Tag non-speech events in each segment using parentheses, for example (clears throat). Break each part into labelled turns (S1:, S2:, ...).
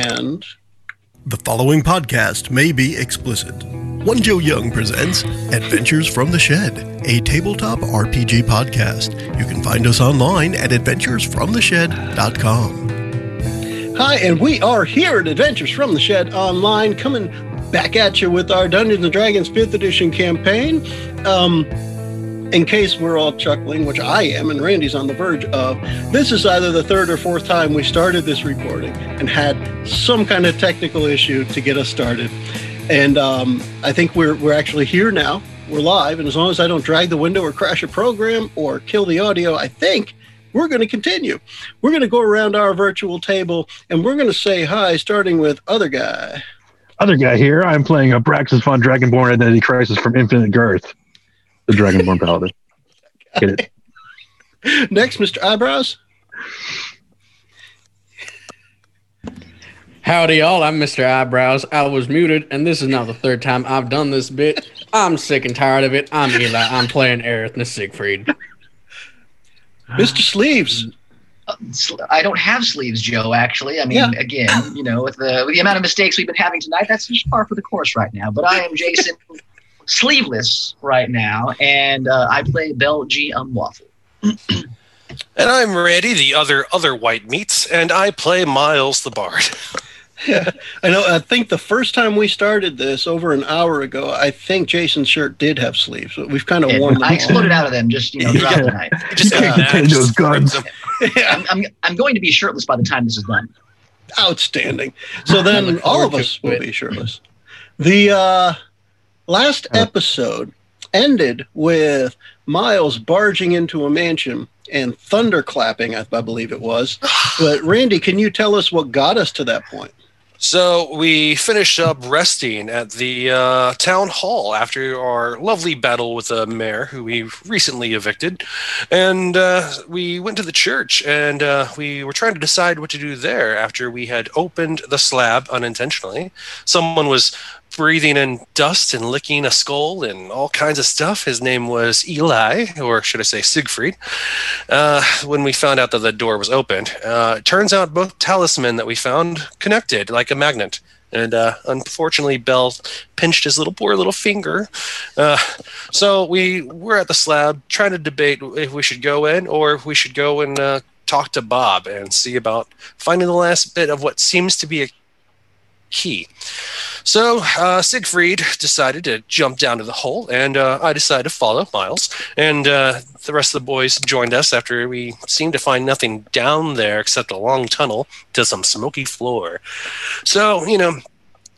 S1: And
S2: The following podcast may be explicit. One Joe Young presents Adventures from the Shed, a tabletop RPG podcast. You can find us online at adventuresfromtheshed.com.
S1: hi, and we are here at Adventures from the Shed Online, coming back at you with our Dungeons and Dragons 5th edition campaign. Um, in case we're all chuckling, which I am, and Randy's on the verge of, this is either the third or fourth time we started this recording and had some kind of technical issue to get us started. And um, I think we're we're actually here now. We're live, and as long as I don't drag the window or crash a program or kill the audio, I think we're going to continue. We're going to go around our virtual table and we're going to say hi, starting with other guy.
S3: other guy here. I'm playing Abraxas Von Dragonborn Identity Crisis from Infinite Girth, the Dragonborn Paladin. (laughs) Get it?
S1: Next, Mr. Eyebrows.
S4: Howdy, y'all. I'm Mr. Eyebrows. I was muted, and this is now the third time I've done this bit. I'm sick and tired of it. I'm Eli. I'm playing Aerith Siegfried.
S1: Mr. Sleeves.
S5: Uh, I don't have sleeves, Joe. Actually, I mean,
S1: Yeah.
S5: again, you know, with the with the amount of mistakes we've been having tonight, that's just par for the course right now. But I am Jason, (laughs) sleeveless right now, and uh, I play Bell G. Umwaffle. (clears throat)
S6: And I'm Randy, the other other white meats, and I play Miles the Bard. (laughs)
S1: yeah, I know. I think the first time we started this over an hour ago, I think Jason's shirt did have sleeves, we've kind of
S5: And
S1: worn them.
S5: I
S1: all.
S5: exploded out of them just you know throughout the night. (laughs)
S6: Just
S3: You can't
S6: mad,
S3: contain
S6: just
S3: those guns.
S1: Yeah,
S5: I'm, I'm I'm going to be shirtless by the time this is done.
S1: outstanding. So then (laughs) all of us will
S4: it.
S1: be shirtless. The uh, last
S3: Uh.
S1: episode ended with Miles barging into a mansion and thunderclapping, I, I believe it was. (sighs) But Randy, can you tell us what got us to that point?
S6: So we finished up resting at the uh, town hall after our lovely battle with the mayor, who we recently evicted, and uh, we went to the church and uh, we were trying to decide what to do there after we had opened the slab unintentionally. Someone was breathing in dust and licking a skull and all kinds of stuff. His name was Eli, or should I say Siegfried. Uh, when we found out that the door was opened, uh, it turns out both talisman that we found connected like a magnet. And uh, unfortunately, Bell pinched his little poor little finger. Uh, so we were at the slab trying to debate if we should go in or if we should go and uh, talk to Bob and see about finding the last bit of what seems to be a key. So uh, Siegfried decided to jump down to the hole, and uh, I decided to follow Miles. And uh, the rest of the boys joined us after we seemed to find nothing down there except a long tunnel to some smoky floor. So, you know,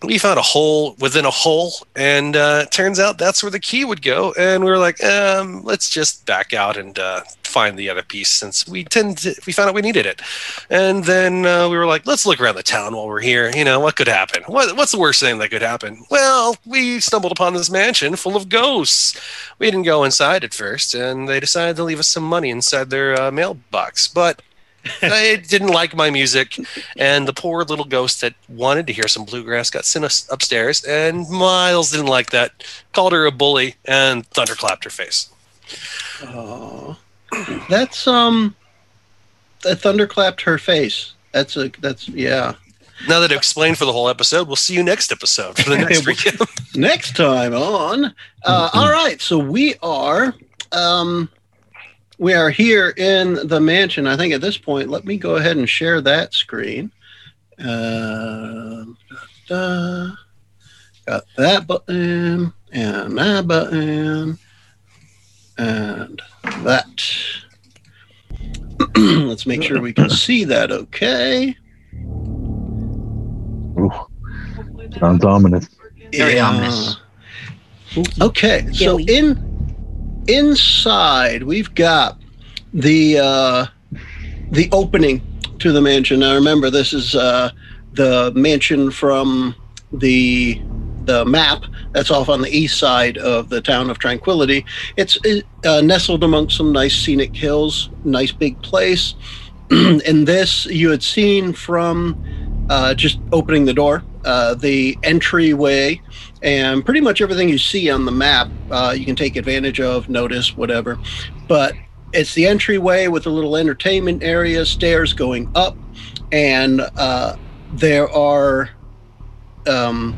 S6: we found a hole within a hole, and uh, turns out that's where the key would go. And we were like, um, let's just back out and uh, find the other piece since we tend to, we found out we needed it. And then uh, we were like, let's look around the town while we're here. You know, what could happen? What, what's the worst thing that could happen? Well, we stumbled upon this mansion full of ghosts. We didn't go inside at first, and they decided to leave us some money inside their uh, mailbox. But (laughs) they didn't like my music, and the poor little ghost that wanted to hear some bluegrass got sent us upstairs, and Miles didn't like that, called her a bully, and thunderclapped her face.
S1: Oh, (clears throat) that's um, that thunderclapped her face. That's a that's yeah.
S6: Now that I've explained for the whole episode, we'll see you next episode for the next (laughs) recap. (laughs)
S1: Next time on. Uh, all right, so we are um, we are here in the mansion. I think at this point, let me go ahead and share that screen. Uh, da, got that button and that button and that. (clears throat) Let's make sure we can (clears throat) see that. Okay.
S3: Ooh, sounds ominous.
S5: Very
S1: Yeah.
S5: ominous.
S1: Okay, so in inside we've got the uh, the opening to the mansion. Now remember, this is uh, the mansion from the the map that's off on the east side of the town of Tranquility. It's uh, nestled amongst some nice scenic hills, nice big place. (clears throat) and this you had seen from uh, just opening the door, uh, the entryway and pretty much everything you see on the map uh, you can take advantage of notice whatever but it's the entryway with a little entertainment area stairs going up and uh, there are um,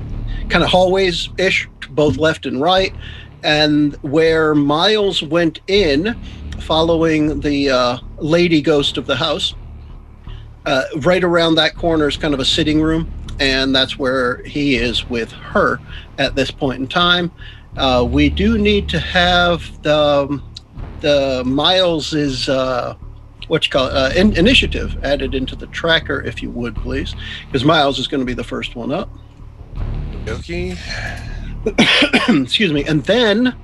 S1: kind of hallways ish, both left and right. And where Miles went in, following the uh, lady ghost of the house, uh, right around that corner is kind of a sitting room. And that's where he is with her at this point in time. Uh, we do need to have the, um, the Miles is uh, what you call uh, in, initiative added into the tracker, if you would, please, because Miles is going to be the first one up.
S6: Okay. (coughs)
S1: Excuse me. And then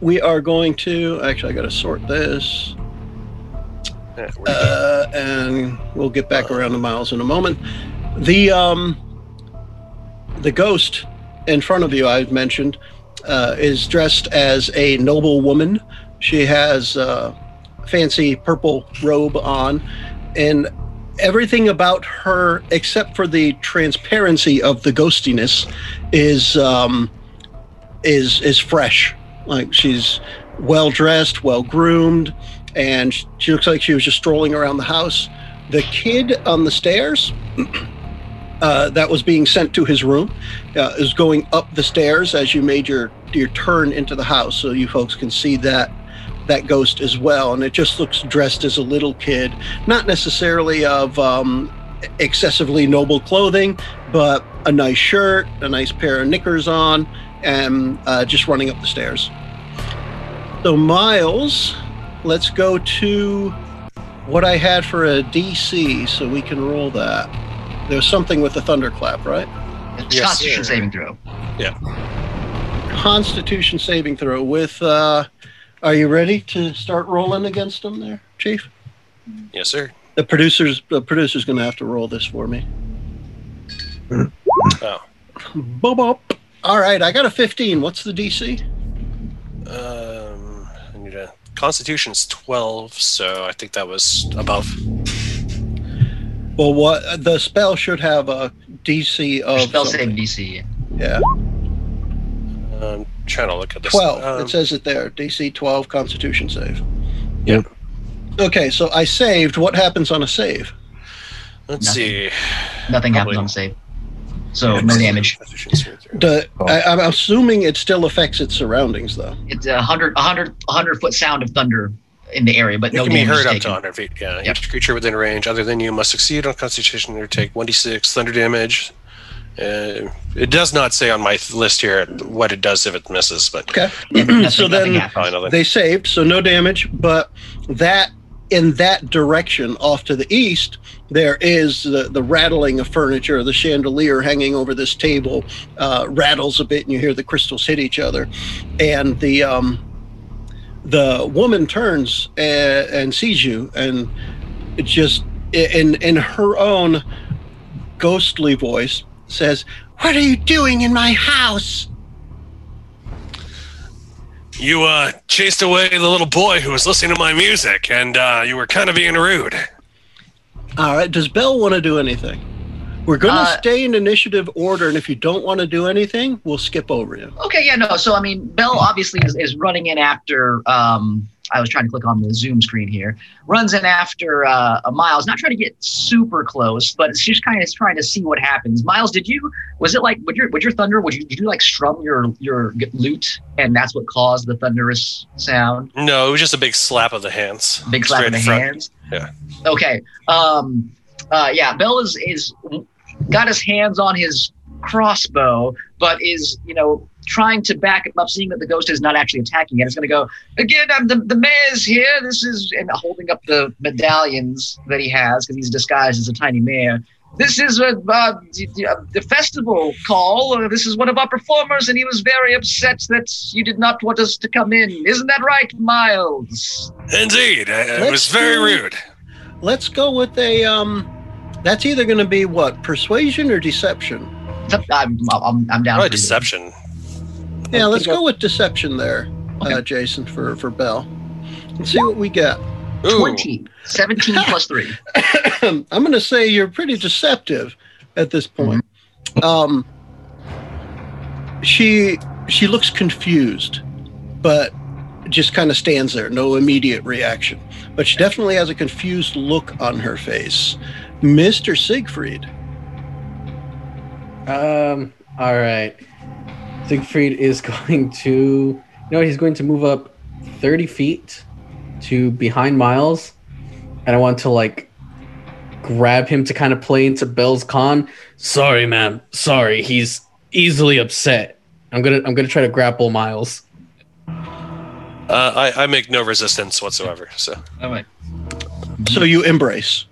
S1: we are going to actually, I got to sort this.
S6: Yeah,
S1: Uh, and we'll get back around to Miles in a moment. The um, the ghost in front of you, I've mentioned, uh, is dressed as a noble woman. She has uh, fancy purple robe on, and everything about her, except for the transparency of the ghostiness, is um, is is fresh. Like she's well dressed, well groomed, and she looks like she was just strolling around the house. The kid on the stairs (clears throat) uh, that was being sent to his room uh, is going up the stairs as you made your your turn into the house, so you folks can see that that ghost as well. And it just looks dressed as a little kid, not necessarily of um, excessively noble clothing, but a nice shirt, a nice pair of knickers on, and uh, just running up the stairs. So Miles, let's go to what I had for a DC, so we can roll that. There was something with the thunderclap, right?
S5: It's
S6: Yes,
S5: Constitution
S6: sir.
S5: saving throw. Yeah.
S1: Constitution saving throw with. Uh, are you ready to start rolling against them, there, Chief?
S6: yes, sir.
S1: The producers, the producer's going to have to roll this for me. (clears throat)
S6: Oh.
S1: Bob up. All right, I got a 15. What's the DC?
S6: Um, I need a Constitution's twelve, so I think that was above.
S1: Well, what the spell should have a DC of
S5: Spell save. DC.
S1: Yeah,
S6: I'm trying to look at this.
S1: 12.
S6: Um,
S1: it says it there. DC 12 Constitution save.
S6: Yep.
S1: Okay, so I saved. What happens on a save?
S6: let's
S5: Nothing.
S6: see.
S5: Nothing happens
S6: Probably-
S5: on save. So no damage.
S6: Constitution saving throw.
S1: The,
S3: Oh.
S1: I, I'm assuming it still affects its surroundings, though.
S5: It's a hundred, a hundred, a hundred foot sound of thunder in the area, but
S6: It
S5: no
S6: can be heard up to 100 feet. Yeah.
S5: Yep.
S6: Each creature within range, other than you, must succeed on Constitution or take 1d6 thunder damage. Uh, it does not say on my list here what it does if it misses, but
S1: Okay. (clears throat)
S5: Nothing-
S1: so
S5: nothing
S1: then
S5: happens.
S6: I know that.
S1: they saved, so no damage. But that in that direction, off to the east, there is the, the rattling of furniture. The chandelier hanging over this table uh, rattles a bit, and you hear the crystals hit each other. And the um, the woman turns and, and sees you, and it just in in her own ghostly voice says, "What are you doing in my house?"
S6: You uh, chased away the little boy who was listening to my music, and uh, you were kind of being rude.
S1: All right. Does Bell want to do anything? We're going to
S5: Uh,
S1: stay in initiative order, and if you don't want to do anything, we'll skip over you.
S5: Okay, yeah, no. So I mean, Bell obviously is, is running in after. Um, I was trying to click on the Zoom screen here. Runs in after uh, Miles, not trying to get super close, but just kind of trying to see what happens. Miles, did you? Was it like would your would your thunder? Would you did you like strum your your lute, and that's what caused the thunderous sound?
S6: No, it was just a big slap of the hands.
S5: Big slap of the
S6: front.
S5: hands.
S6: Yeah.
S5: Okay. Um. Uh. Yeah. Bell is is got his hands on his crossbow, but is you know trying to back him up, seeing that the ghost is not actually attacking it. It's going to go again. I'm the the mayor's here. This is and holding up the medallions that he has because he's disguised as a tiny mayor. This is a, uh, the, uh, the festival call. Uh, this is one of our performers, and he was very upset that you did not want us to come in. Isn't that right, Miles?
S6: Indeed, uh, it was very
S1: do-
S6: rude.
S1: Let's go with a. Um, that's either going to be what persuasion or deception.
S5: I'm, I'm, I'm down.
S6: Probably
S5: for either.
S6: deception.
S1: Yeah, let's go with deception there, uh, Jason, for for Bell. Let's see what we get.
S6: Ooh,
S5: 20. 17 (laughs) plus 3. (coughs)
S1: I'm going to say you're pretty deceptive at this point. Um, she she looks confused, but just kind of stands there, no immediate reaction. But she definitely has a confused look on her face. Mr. Siegfried,
S4: Um. All right. Siegfried is (laughs) going to. You know, he's going to move up thirty feet to behind Miles, and I want to like grab him to kind of play into Bell's con. Sorry, ma'am. Sorry, he's easily upset. I'm gonna I'm gonna try to grapple Miles.
S6: Uh, I, I make no resistance whatsoever. So
S5: All right.
S1: So you embrace.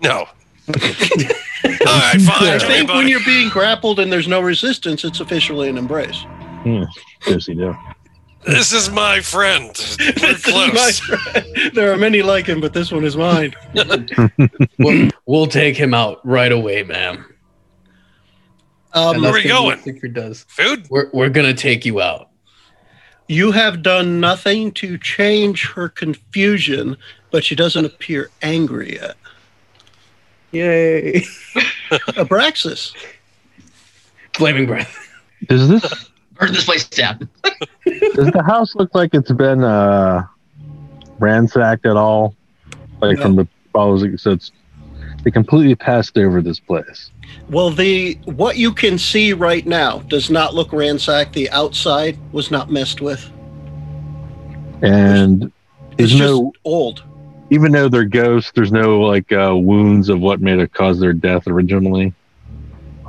S6: no. (laughs) All right, fine.
S1: I
S6: Jimmy
S1: think when you're being grappled and there's no resistance, it's officially an embrace.
S3: Yes, you do.
S6: This is my friend. (laughs) We're
S1: This is my friend. There are many like him, but this one is mine. (laughs)
S4: We'll, we'll take him out right away, ma'am.
S1: Um,
S6: Where
S4: that's
S6: we
S4: gonna be what
S6: going?
S4: Siegfried does.
S6: Food?
S4: We're we're gonna take you out.
S1: you have done nothing to change her confusion, but she doesn't appear angry yet.
S4: Yay! (laughs)
S1: Abraxas.
S4: Flaming breath.
S3: Does this
S5: Burn this place down. (laughs)
S3: does the house look like it's been uh ransacked at all? Like
S1: No.
S3: from the follows so it's they completely passed over this place.
S1: Well, the what you can see right now does not look ransacked. The outside was not messed with.
S3: And
S1: It's
S3: there's
S1: just
S3: no
S1: old.
S3: Even though they're ghosts, there's no like uh wounds of what may have caused their death originally.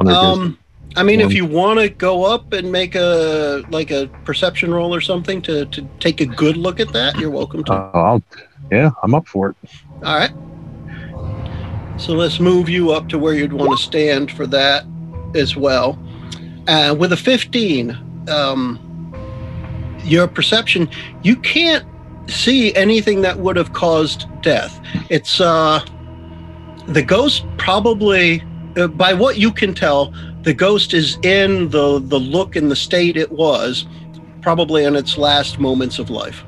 S3: Their
S1: Um, I mean, if you want to go up and make a like a perception roll or something to to take a good look at that, you're welcome to.
S3: Uh, I'll, yeah, I'm up for it.
S1: All right. So let's move you up to where you'd want to stand for that as well. Uh, with a 15, um, your perception, you can't see anything that would have caused death. It's uh, the ghost probably, uh, by what you can tell, the ghost is in the the look and the state it was, probably in its last moments of life.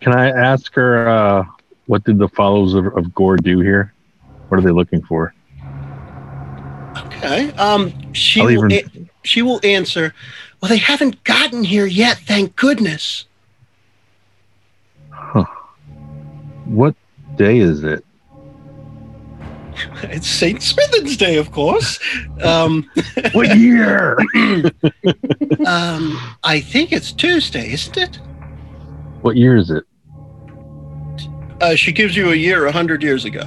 S3: Can I ask her uh what did the followers of, of Gore do here? What are they looking for?
S1: Okay. Um, she
S3: I'll
S1: will,
S3: even-
S1: a- she will answer. Well, they haven't gotten here yet, thank goodness.
S3: What day is it? (laughs)
S1: It's Saint Smithens Day, of course. Um, (laughs)
S3: What year? (clears throat)
S1: um, I think it's Tuesday, isn't it?
S3: what year is it?
S1: Uh, she gives you a year a hundred years ago.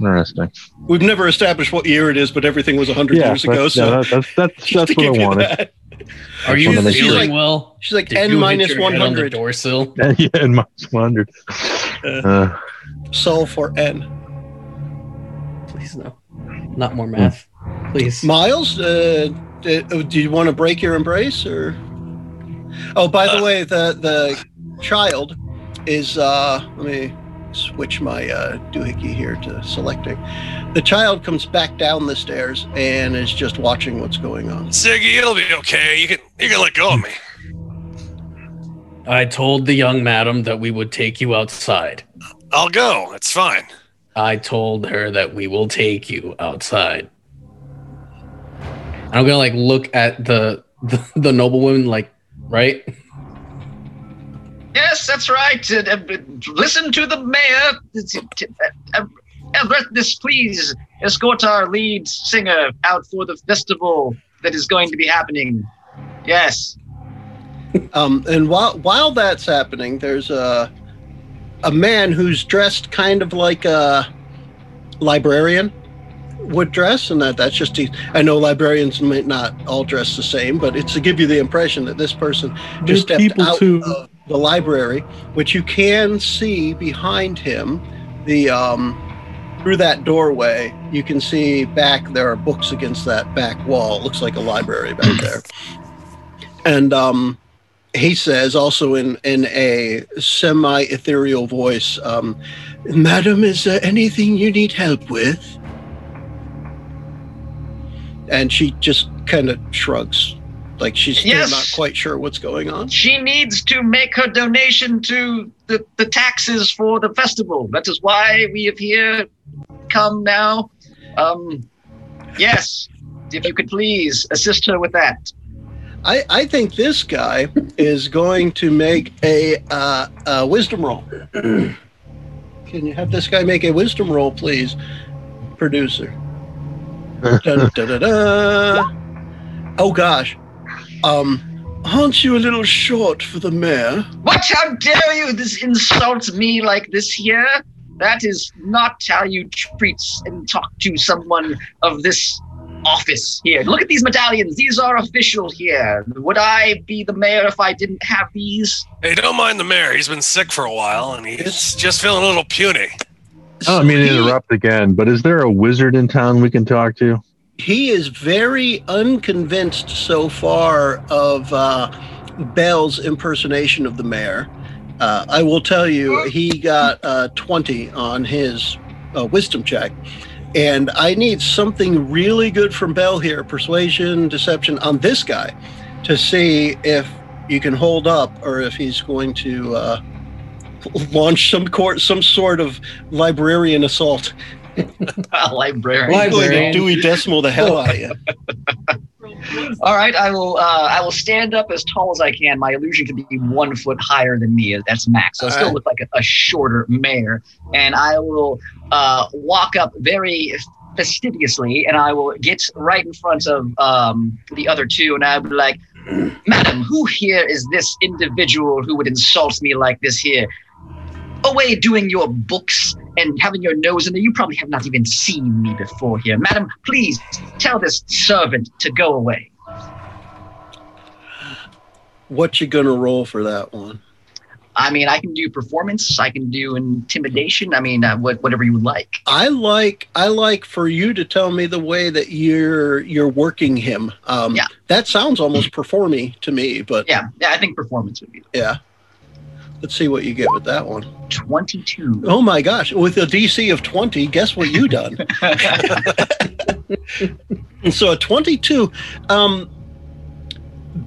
S3: Interesting.
S1: We've never established what year it is, but everything was a hundred years ago.
S3: that's,
S1: So
S3: yeah, that's that's (laughs) that's what I wanted.
S1: that.
S4: Are you
S3: wanna make
S1: sure.
S4: feeling well?
S1: She's like
S4: Did
S1: n
S4: you hit
S1: minus
S4: your
S1: one
S4: head on the
S1: hundred.
S4: door sill. (laughs)
S3: yeah, in minus one hundred. Uh,
S1: Sol for n.
S4: Please no, not more math. Please.
S1: Miles, uh, uh, do you want to break your embrace or? Oh, by the
S6: Uh.
S1: way, the the child is. Uh, let me switch my uh, doohickey here to selecting. The child comes back down the stairs and is just watching what's going on.
S6: Ziggy, it'll be okay. You can you can let go of me.
S4: I told the young madam that we would take you outside.
S6: I'll go. It's fine.
S4: I told her that we will take you outside. And I'm gonna like look at the the, (laughs) the noblewoman like right.
S5: Yes, that's right. Uh, uh, listen to the mayor. Uh, uh, Albertus, please escort our lead singer out for the festival that is going to be happening. Yes. (laughs)
S1: Um, and while while that's happening, there's a a man who's dressed kind of like a librarian would dress, and that that's just. I know librarians might not all dress the same, but it's to give you the impression that this person just stepped out of the library, which you can see behind him. The um, through that doorway, you can see back there are books against that back wall. It looks like a library back there, and um, he says also in in a semi ethereal voice, um, "Madam, is there anything you need help with?" And she just kind of shrugs, like she's still
S5: Yes.
S1: not quite sure what's going on.
S5: She needs to make her donation to the, the taxes for the festival. That is why we have here come now. Um, yes, if you could please assist her with that.
S1: I, I think this guy is going to make a, uh, a wisdom roll. (clears throat) Can you have this guy make a wisdom roll, please, producer? (laughs) Dun, dun, dun, dun. Oh gosh. Um, aren't you a little short for the mayor?
S5: What? How dare you this insults me like this here? That is not how you treat and talk to someone of this office here. Look at these medallions. These are official here. Would I be the mayor if I didn't have these?
S6: Hey, don't mind the mayor. He's been sick for a while, and he's just feeling a little puny.
S3: I don't mean to interrupt again, but is there a wizard in town we can talk to?
S1: He is very unconvinced so far of uh, Bell's impersonation of the mayor. Uh, I will tell you, he got uh, 20 on his uh, wisdom check. And I need something really good from Bell here persuasion, deception on this guy to see if you can hold up or if he's going to uh, launch some court, some sort of librarian assault. (laughs)
S5: Librarian.
S1: Going to
S4: Librarian.
S1: Dewey Decimal the hell out of you.
S5: All right, I will. Uh, I will stand up as tall as I can. My illusion can be one foot higher than me. That's max. So I still
S1: right.
S5: look like a, a shorter mayor. And I will uh, walk up very fastidiously, and I will get right in front of um, the other two, and I'll be like, "Madam, who here is this individual who would insult me like this here? Away doing your books and having your nose in there. You probably have not even seen me before here, madam. Please tell this servant to go away."
S1: What you gonna roll for that one?
S5: I mean, I can do performance. I can do intimidation. I mean, uh, what, whatever you would like.
S1: I like I like for you to tell me the way that you're you're working him. Um,
S5: Yeah.
S1: That sounds almost performy to me, but
S5: Yeah, yeah. I think performance would be
S1: yeah. Let's see what you get with that one.
S5: twenty-two.
S1: Oh my gosh! With a DC of twenty, guess what you done? (laughs) so a twenty-two. Um,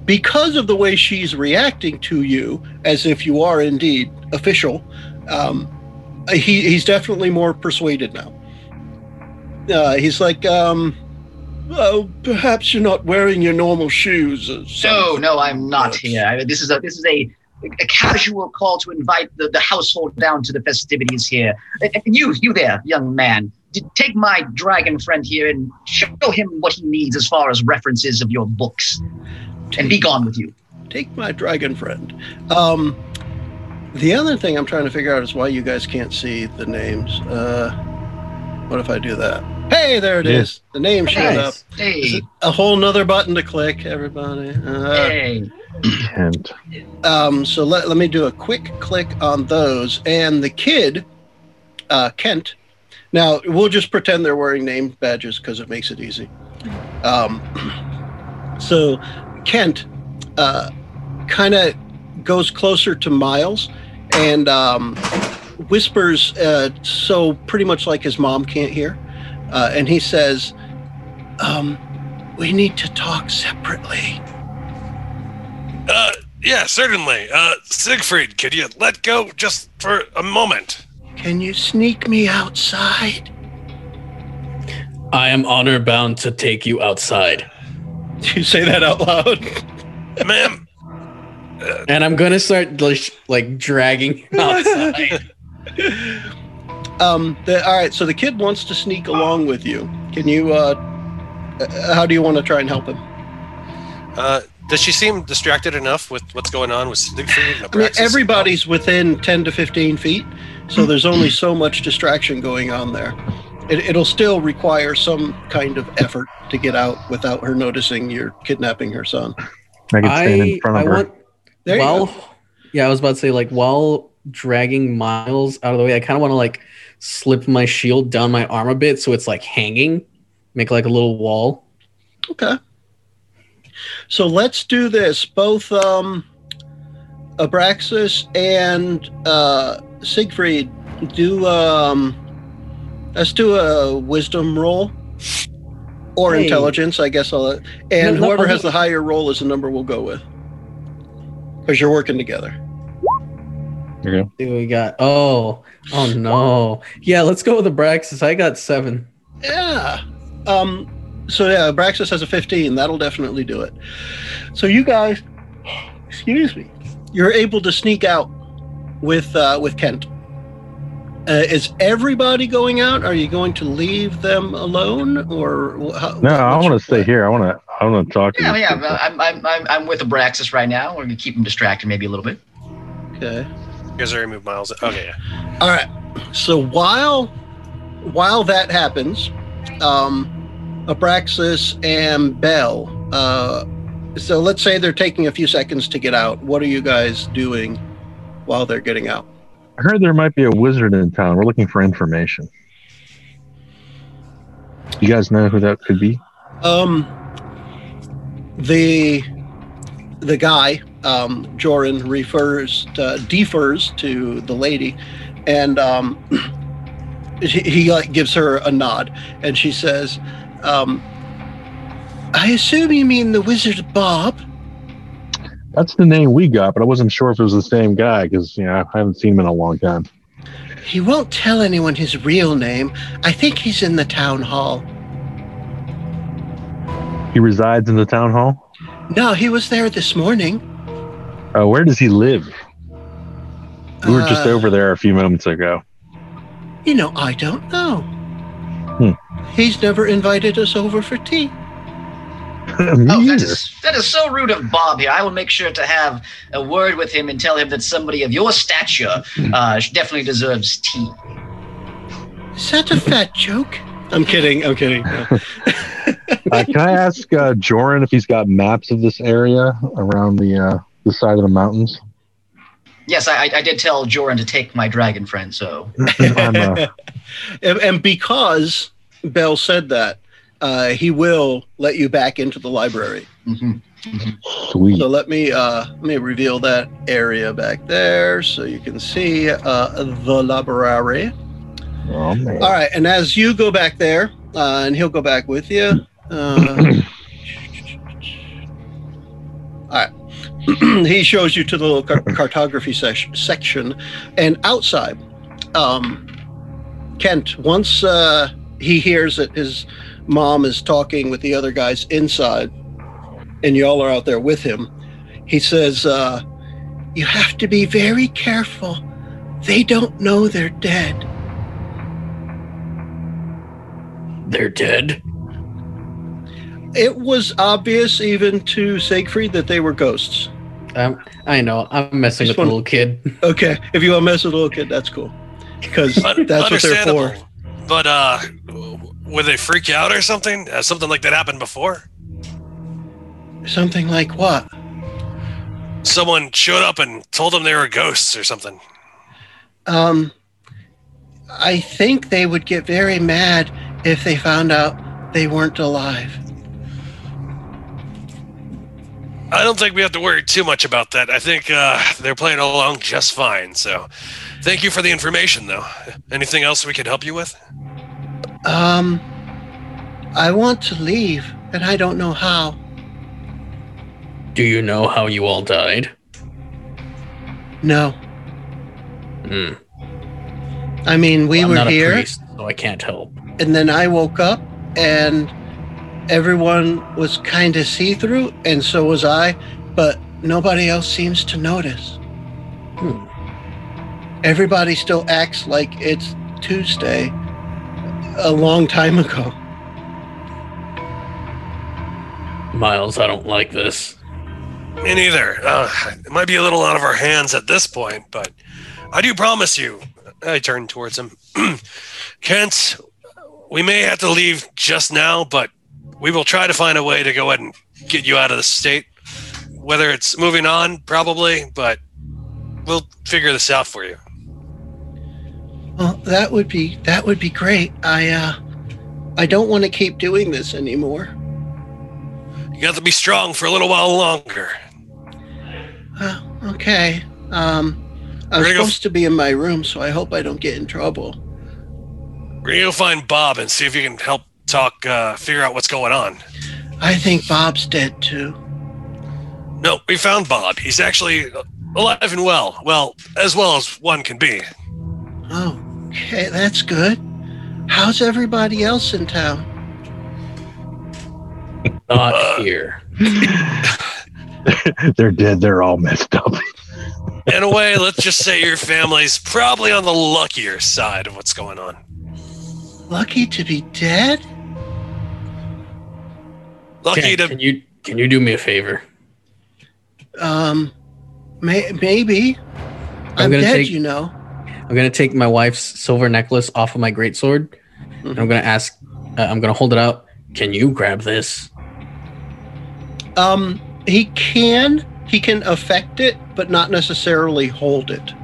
S1: because of the way she's reacting to you, as if you are indeed official, um, he, he's definitely more persuaded now. Uh, he's like, um, oh, perhaps you're not wearing your normal shoes.
S5: No, no, I'm not here. I mean, this is a this is a a casual call to invite the, the household down to the festivities here. And and you, you there, young man, take my dragon friend here and show him what he needs as far as references of your books, and be gone with you.
S1: take my dragon friend. Um, the other thing I'm trying to figure out is why you guys can't see the names. Uh, what if I do that? Hey, there it is.
S3: Yeah.
S1: The name showed up.
S4: Nice.
S5: Hey,
S1: a whole nother button to click, everybody. Uh,
S5: hey.
S3: Kent.
S1: um, so let, let me do a quick click on those. And the kid, uh, Kent, now we'll just pretend they're wearing name badges because it makes it easy. Um, (clears throat) so Kent uh, kind of goes closer to Miles and um, whispers, uh, so pretty much like his mom can't hear. Uh, and he says, um, We need to talk separately.
S6: Uh, yeah, certainly. Uh, Siegfried, could you let go just for a moment?
S1: Can you sneak me outside?
S4: I am honor bound to take you outside.
S1: Do (laughs) you say that out loud?
S6: Ma'am,
S4: And I'm gonna start like, like dragging (laughs) outside. (laughs)
S1: um, the, all right, so the kid wants to sneak along with you. Can you, uh, uh, how do you want to try and help him?
S6: uh, does she seem distracted enough with what's going on with Siegfried and
S1: I mean, everybody's within 10 to 15 feet, so there's only so much distraction going on there. It, it'll still require some kind of effort to get out without her noticing you're kidnapping her son.
S3: I can stand
S4: I
S3: in front
S4: I
S3: of her.
S1: There
S4: want
S1: you
S4: while
S1: go.
S4: yeah, I was about to say like while dragging Miles out of the way, I kind of want to like slip my shield down my arm a bit so it's like hanging, make like a little wall.
S1: Okay. So let's do this. Both um, Abraxas and uh, Siegfried do. Um, let's do a wisdom roll or
S4: Hey.
S1: intelligence. I guess I'll. And
S4: No, no,
S1: whoever
S4: I'll
S1: has the higher roll is the number we'll go with. Because you're working together.
S3: There you go.
S4: We got. Oh, oh no. Yeah, let's go with the Braxis. I got seven.
S1: Yeah. Um. So yeah, Abraxas has a 15. That'll definitely do it. So you guys, excuse me, you're able to sneak out with uh, with Kent, Uh, is everybody going out? Are you going to leave them alone, or how,
S3: No, I want to stay here. I want to. I want to talk
S5: Yeah,
S3: these
S5: yeah.
S3: people.
S5: I'm, I'm, I'm, I'm with Abraxas right now. We're gonna keep him distracted maybe a little bit.
S1: Okay.
S6: You guys already moved miles. Okay, yeah.
S1: All right. So while while that happens, um, Abraxas and Bell. Uh, so let's say they're taking a few seconds to get out. What are you guys doing while they're getting out?
S3: I heard there might be a wizard in town. We're looking for information. You guys know who that could be?
S1: Um, the the guy, um, Joran refers to, defers to the lady, and um, (clears throat) he, he like gives her a nod, and she says, um, "I assume you mean the wizard Bob."
S3: That's the name we got, but I wasn't sure if it was the same guy because you know I haven't seen him in a long time.
S1: He won't tell anyone his real name. I think he's in the town hall.
S3: He resides in the town hall.
S1: No, he was there this morning.
S3: Uh, where does he live? We were just
S1: Uh,
S3: over there a few moments ago.
S1: You know, I don't know.
S3: Hmm.
S1: He's never invited us over for tea. (laughs)
S3: Me
S5: Oh, that
S3: either.
S5: is that is so rude of Bob here. I will make sure to have a word with him and tell him that somebody of your stature uh, definitely deserves tea.
S1: Is that a fat joke? I'm kidding. I'm kidding. (laughs)
S3: Uh, can I ask uh, Joran if he's got maps of this area around the uh, the side of the mountains?
S5: Yes, I, I- I did tell Joran to take my dragon friend. So (laughs)
S3: uh, (laughs)
S1: and, and because Bell said that, uh, he will let you back into the library.
S5: mhm.
S3: sweet.
S1: So let me uh, let me reveal that area back there so you can see uh, the library.
S3: Oh man.
S1: All right, and as you go back there, uh, and he'll go back with you. (clears throat) (clears throat) he shows you to the little car- cartography sec- section, and outside, um, Kent. Once uh, he hears that his mom is talking with the other guys inside, and y'all are out there with him, he says, uh, "You have to be very careful. They don't know they're dead."
S4: They're dead.
S1: It was obvious even to Siegfried that they were ghosts.
S4: Um, I know. I'm messing
S1: Just (laughs)
S4: with the little kid.
S1: Okay, if you want to mess with a little kid, that's cool. Because that's what they're for.
S6: But uh, would they freak out or something? Has something like that happened before?
S1: Something like what?
S6: Someone showed up and told them they were ghosts or something.
S1: Um, I think they would get very mad if they found out they weren't alive.
S6: I don't think we have to worry too much about that. I think uh, they're playing along just fine. So, thank you for the information, though. Anything else we could help you with?
S1: Um, I want to leave, and I don't know how.
S4: Do you know how you all died?
S1: No,
S4: Hmm.
S1: I mean we
S4: Well, I'm
S1: were
S4: not a
S1: here,
S4: priest, so I can't help.
S1: and then I woke up, and everyone was kind of see-through, and so was I, but nobody else seems to notice.
S4: Hmm.
S1: Everybody still acts like it's Tuesday a long time ago.
S4: Miles, I don't like this.
S6: Me neither. Uh, it might be a little out of our hands at this point, but I do promise you. I turn towards him. (clears throat) Kent, we may have to leave just now, but we will try to find a way to go ahead and get you out of the state. Whether it's moving on, probably, but we'll figure this out for you.
S1: Well, that would be that would be great. I uh I don't want to keep doing this anymore.
S6: You got to be strong for a little while longer.
S1: Uh, okay. Um I'm supposed to be in my room, so I hope I don't get in trouble.
S6: We're gonna go find Bob and see if you can help talk, uh, figure out what's going on.
S1: I think Bob's dead too.
S6: No, we found Bob. He's actually alive and well. Well, as well as one can be.
S1: Oh, okay, that's good. How's everybody else in town?
S4: Not
S6: Uh,
S4: here. (laughs)
S3: They're dead. They're all messed up.
S6: in a way, let's just say your family's probably on the luckier side of what's going on.
S1: Lucky to be dead?
S6: Lucky
S4: Can,
S6: to
S4: can you can you do me a favor?
S1: Um, may- maybe.
S4: I'm
S1: I'm,
S4: gonna
S1: dead,
S4: take-
S1: you know.
S4: I'm gonna take my wife's silver necklace off of my greatsword, and I'm gonna ask. Uh, I'm gonna hold it out. Can you grab this?
S1: Um, he can he can affect it, but not necessarily hold it.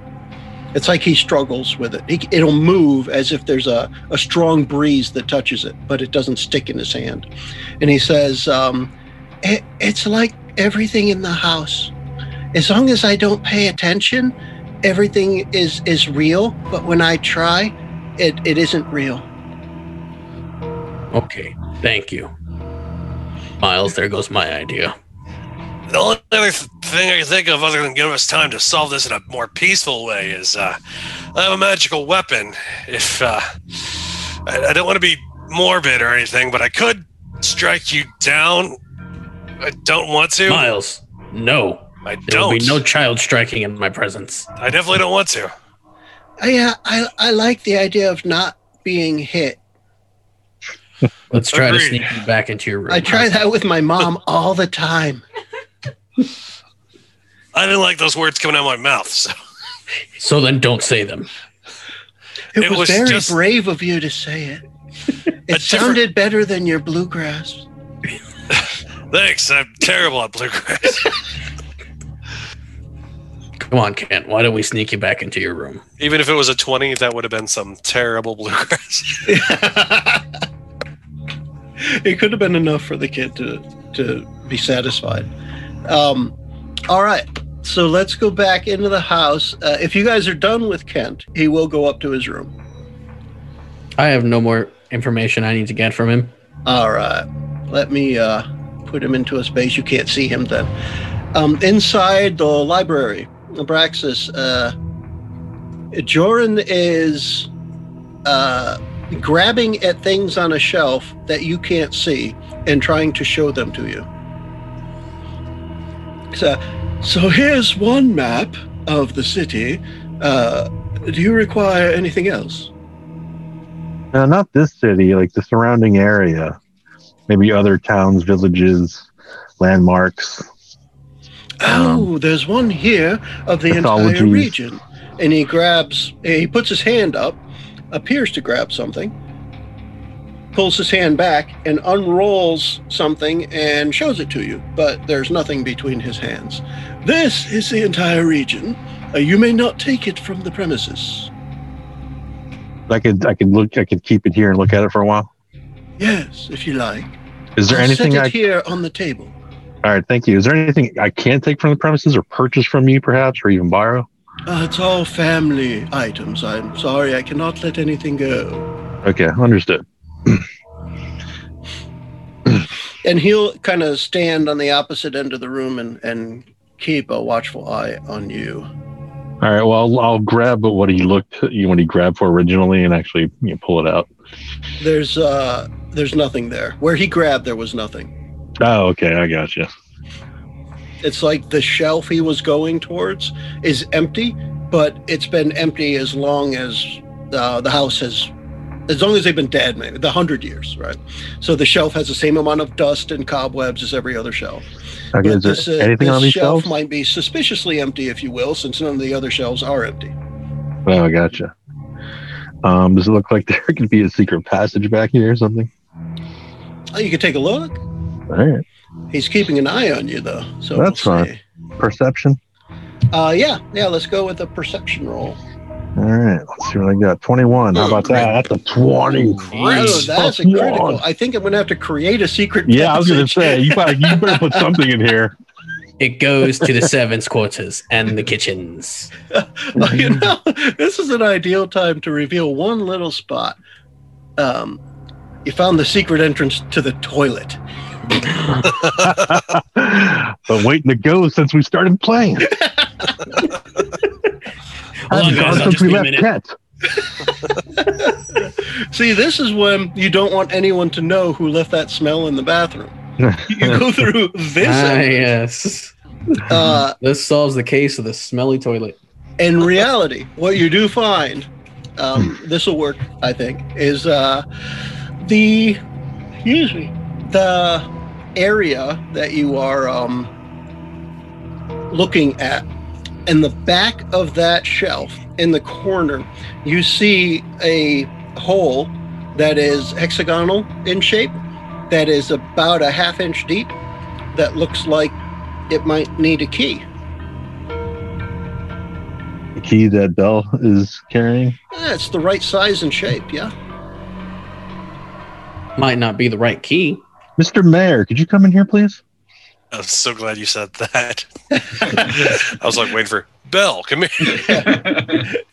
S1: It's like he struggles with it. He, it'll move as if there's a, a strong breeze that touches it, but it doesn't stick in his hand. And he says, um, it, "It's like everything in the house. As long as I don't pay attention, everything is is real. But when I try, it, it isn't real."
S4: Okay, thank you, Miles. There goes my idea.
S6: The only other thing I can think of, other than giving us time to solve this in a more peaceful way, is uh, I have a magical weapon. If uh, I, I don't want to be morbid or anything, but I could strike you down. I don't want to.
S4: Miles, no,
S6: I
S4: there will
S6: don't.
S4: be no child striking in my presence.
S6: I definitely don't want to.
S1: I, uh, I I like the idea of not being hit.
S4: Let's try to sneak you back into your room.
S1: I try that with my mom all the time.
S6: I didn't like those words coming out of my mouth. So
S4: So then, don't say them.
S1: It,
S6: It
S1: was,
S6: was
S1: very
S6: just-
S1: brave of you to say it. It
S6: different-
S1: sounded better than your bluegrass. (laughs)
S6: thanks. I'm terrible at bluegrass.
S4: Come on, Kent. Why don't we sneak you back into your room?
S6: Even if it was a 20, that would have been some terrible bluegrass. (laughs)
S1: it could have been enough for the kid to to be satisfied. Um, all right, so let's go back into the house. Uh, if you guys are done with Kent, he will go up to his room.
S4: I have no more information I need to get from him.
S1: All right. Let me uh, put him into a space you can't see him then. Um, inside the library, Abraxas, uh, Joran is uh, grabbing at things on a shelf that you can't see and trying to show them to you. So, so here's one map of the city. Uh, do you require anything else?
S3: No, not this city, like the surrounding area. Maybe other towns, villages, landmarks.
S1: Oh, there's one here of the entire region. And he grabs, he puts his hand up, appears to grab something, pulls his hand back, and unrolls something and shows it to you. But there's nothing between his hands. This is the entire region. Uh, you may not take it from the premises.
S3: I could, I could look, I could keep it here and look at it for a while.
S1: Yes, if you like.
S3: Is there
S1: I'll
S3: anything
S1: set
S3: I?
S1: it here on the table.
S3: All right, thank you. Is there anything I can take from the premises or purchase from you, perhaps, or even borrow?
S1: Uh, it's all family items. I'm sorry, I cannot let anything go.
S3: Okay, understood. (clears throat)
S1: and he'll kind of stand on the opposite end of the room and, and keep a watchful eye on you.
S3: All right, well, I'll, I'll grab what he looked, you what he grabbed for originally, and actually you know, pull it out.
S1: There's uh there's nothing there. Where he grabbed there was nothing.
S3: Oh, okay, I got you.
S1: It's like the shelf he was going towards is empty, but it's been empty as long as uh, the house has as long as they've been dead, maybe the hundred years, right? So the shelf has the same amount of dust and cobwebs as every other shelf.
S3: Okay,
S1: But this, uh,
S3: anything
S1: this
S3: on these
S1: shelf
S3: shelves?
S1: might be suspiciously empty, if you will, since none of the other shelves are empty.
S3: Oh, I gotcha. Um, does it look like (laughs) there could be a secret passage back here or something?
S1: Oh, you could take a look.
S3: All right,
S1: He's keeping an eye on you, though. So
S3: That's
S1: we'll
S3: fine. perception.
S1: Uh, yeah, yeah. Let's go with a perception roll.
S3: All right, let's see what I got. Twenty-one. How about that? That's a twenty.
S1: Oh, that's a critical. I think I'm gonna have to create a secret.
S3: Yeah, I was gonna say you better, you better put something in here. (laughs)
S4: It goes to the servants' quarters and the kitchens. (laughs)
S1: You know, this is an ideal time to reveal one little spot. Um, you found the secret entrance to the toilet. (laughs)
S3: Been waiting to go since we started playing.
S4: Hold on,
S3: I've
S4: guys, I'll
S3: since
S4: just
S3: we
S4: be a
S3: left
S4: minute. (laughs)
S1: See, this is when you don't want anyone to know who left that smell in the bathroom. You go (laughs) through this.
S4: Ah, yes.
S1: Uh,
S4: This solves the case of the smelly toilet.
S1: in reality, what you do find, um, this will work, I think, is uh, the excuse me, the area that you are um, looking at. In the back of that shelf, in the corner, you see a hole that is hexagonal in shape, that is about a half inch deep, that looks like it might need a key.
S3: The key that Bell is carrying.
S1: Yeah, it's the right size and shape, yeah.
S4: Might not be the right key.
S3: Mr. Mayor, could you come in here, please?
S6: I'm so glad you said that. (laughs) I was like waiting for Bell. Come here. (laughs)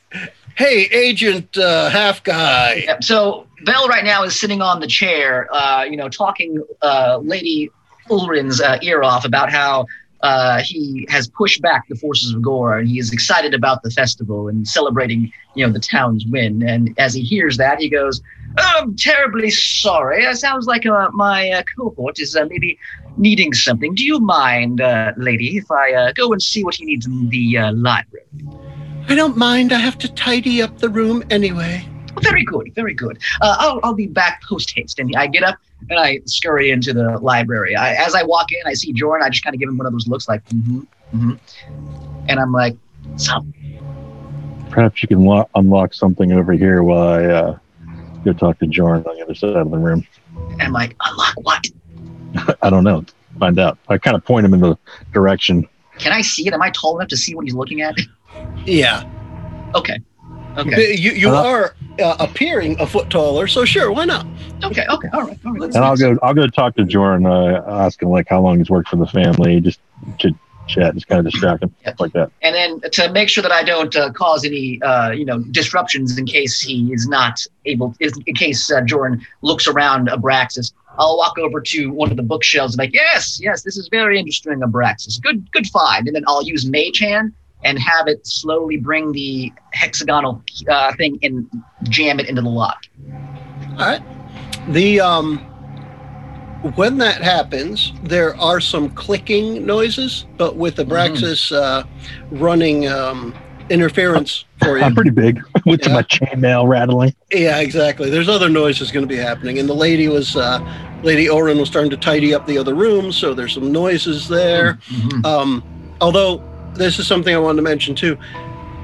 S1: Hey, Agent uh, Half Guy.
S5: Yep. So Bell right now is sitting on the chair, uh, you know, talking uh, Lady Ulrin's uh, ear off about how uh, he has pushed back the forces of Gore and he is excited about the festival and celebrating, you know, the town's win. And as he hears that, he goes, oh, "I'm terribly sorry. It sounds like uh, my uh, cohort is uh, maybe needing something. Do you mind, uh, lady, if I uh, go and see what he needs in the uh, library?"
S1: I don't mind. I have to tidy up the room anyway.
S5: Very good, very good. Uh, I'll, I'll be back post haste. And I get up and I scurry into the library. I, as I walk in, I see Jordan. I just kind of give him one of those looks like, mm-hmm, mm-hmm. And I'm like, so,
S3: Perhaps you can lo- unlock something over here while I uh, go talk to Jordan on the other side of the room.
S5: and I'm like, unlock what?
S3: I don't know. Find out. I kind of point him in the direction.
S5: Can I see it? Am I tall enough to see what he's looking at?
S1: Yeah.
S5: Okay. Okay.
S1: You, you
S3: Uh,
S1: are uh, appearing a foot taller, so sure, why not?
S5: Okay. Okay. All right. All right. Let's-
S3: And I'll
S5: let's-
S3: go. I'll go talk to Jordan. Uh, ask him like how long he's worked for the family. Just chit chat. Just kind of distract him
S5: Yeah.
S3: like that.
S5: and then to make sure that I don't uh, cause any, uh, you know, disruptions in case he is not able, in case uh, Jordan looks around Abraxas, I'll walk over to one of the bookshelves and be like, yes, yes, this is very interesting, Abraxas. Good, good find. And then I'll use Mage Hand and have it slowly bring the hexagonal uh, thing and jam it into the lock.
S1: All right. The um, when that happens, there are some clicking noises, but with Abraxas uh, running um, interference for you.
S3: I'm pretty big (laughs) with
S1: Yeah.
S3: my chainmail rattling.
S1: Yeah, exactly. There's other noises going to be happening, and the lady was, uh, Lady Ulrin was starting to tidy up the other rooms, so there's some noises there.
S5: Mhm.
S1: Um, although this is something I wanted to mention too.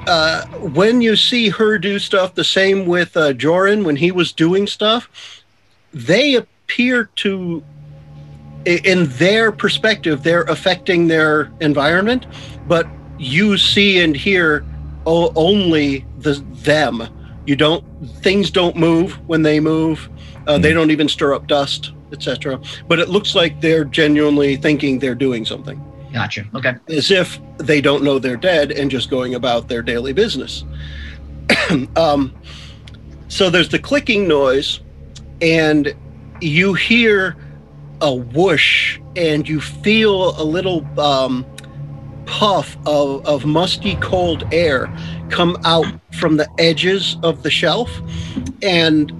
S1: Uh, when you see her do stuff, the same with uh, Jordan when he was doing stuff, they appear to, in their perspective, they're affecting their environment, but you see and hear o- only the them. You don't things don't move when they move. Uh, They don't even stir up dust, etc. But it looks like they're genuinely thinking they're doing something
S5: Gotcha. Okay.
S1: as if they don't know they're dead and just going about their daily business. (clears throat) um, so there's the clicking noise, and you hear a whoosh, and you feel a little um, puff of, of musty cold air come out from the edges of the shelf, and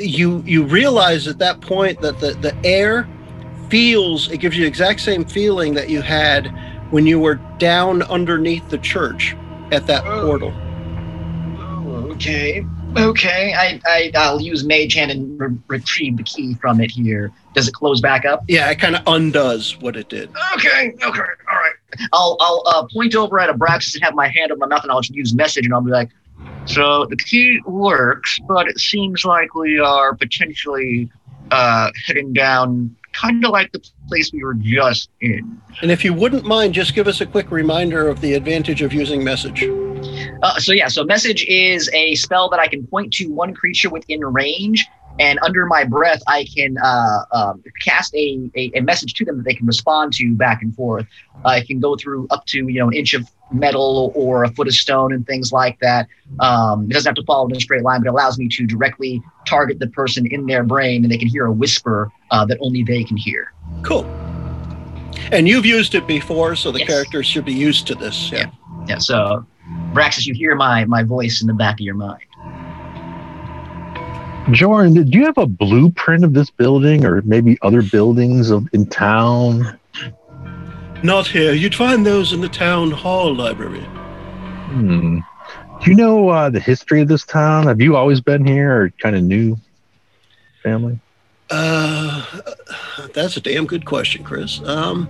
S1: you you realize at that point that the, the air feels it gives you the exact same feeling that you had when you were down underneath the church at that
S5: Oh.
S1: portal.
S5: Oh, okay. Okay. I, I I'll use Mage Hand and re- retrieve the key from it here. Does it close back up?
S1: Yeah, it kind of undoes what it did.
S5: Okay. Okay. All right. I'll I'll uh, point over at a Abraxas and have my hand on my mouth, and I'll just use message, and I'll be like, "So the key works, but it seems like we are potentially uh, heading down, kind of like the place we were just in."
S1: And if you wouldn't mind, just give us a quick reminder of the advantage of using message.
S5: Uh, so yeah, so message is a spell that I can point to one creature within range, and under my breath, I can uh, um, cast a, a, a message to them that they can respond to back and forth. Uh, it can go through up to you know an inch of metal or a foot of stone and things like that. Um, it doesn't have to follow in a straight line, but it allows me to directly target the person in their brain, and they can hear a whisper uh, that only they can hear.
S1: Cool. And you've used it before, so the
S5: Yes.
S1: characters should be used to this. Yeah.
S5: Yeah, so Braxis, you hear my my voice in the back of your mind.
S3: Jordan, do you have a blueprint of this building or maybe other buildings of, in town?
S1: Not here. You'd find those in the town hall library.
S3: Hmm. Do you know uh, the history of this town? Have you always been here, or kind of new family?
S1: Uh, that's a damn good question, Chris. Um,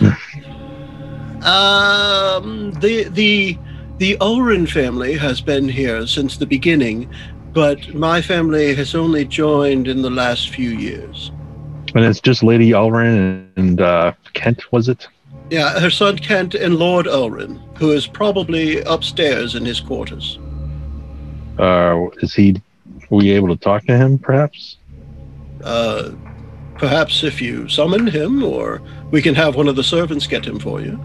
S1: (laughs) um, the the the Ulrin family has been here since the beginning, but my family has only joined in the last few years.
S3: And it's just Lady Ulrin and uh, Kent, was it?
S1: Yeah, her son Kent and Lord Ulrin, who is probably upstairs in his quarters.
S3: Uh, is he? Were we able to talk to him, perhaps?
S1: Uh, perhaps if you summon him, or we can have one of the servants get him for you.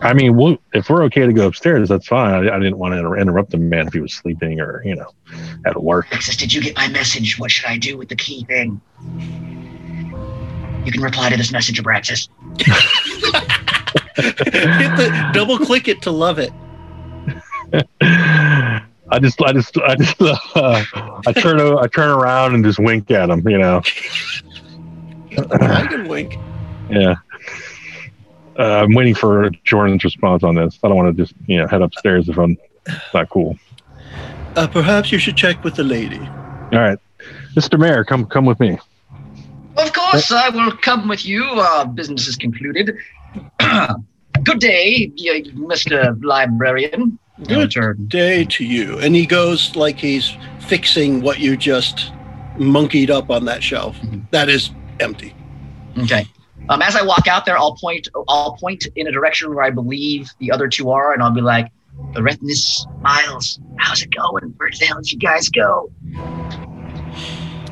S3: I mean, we'll, if we're okay to go upstairs, that's fine. I, I didn't want to inter- interrupt the man if he was sleeping or you know at work.
S5: Nexus, did you get my message? What should I do with the key thing? You can reply to this message, Abraxas. (laughs)
S1: Hit the double click it to love it. (laughs)
S3: I just, I just, I just, uh, I turn, o- I turn around and just wink at him. You know, (laughs)
S1: I can wink.
S3: yeah. Uh, I'm waiting for Jordan's response on this. I don't want to just, you know, head upstairs if I'm not cool.
S1: Uh, perhaps you should check with the lady.
S3: All right, Mr. Mayor, come, come with me.
S5: Of course, I will come with you. Our business is concluded. (clears throat) Good day, Mr. Librarian.
S1: Good day to you. And he goes like he's fixing what you just monkeyed up on that shelf.
S5: Mhm.
S1: That is empty.
S5: Okay. Um, as I walk out there, I'll point. I'll point in a direction where I believe the other two are, and I'll be like, "Arethnis, Miles, how's it going? Where the hell did you guys go?"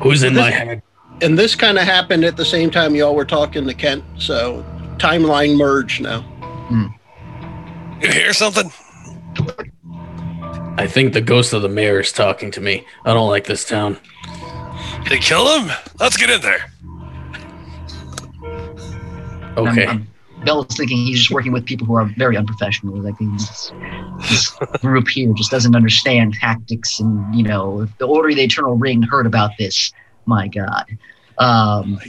S4: Who's in
S1: This-
S4: my head?
S1: And this kind of happened at the same time y'all were talking to Kent. So timeline merge now.
S6: You hear something?
S4: I think the ghost of the mayor is talking to me. I don't like this town.
S6: They kill him? Let's get in there.
S4: Okay.
S5: Um, um, Bell is thinking he's just working with people who are very unprofessional. Like this, this group here just doesn't understand tactics, and you know, if the Order of the Eternal Ring heard about this, my God. Um,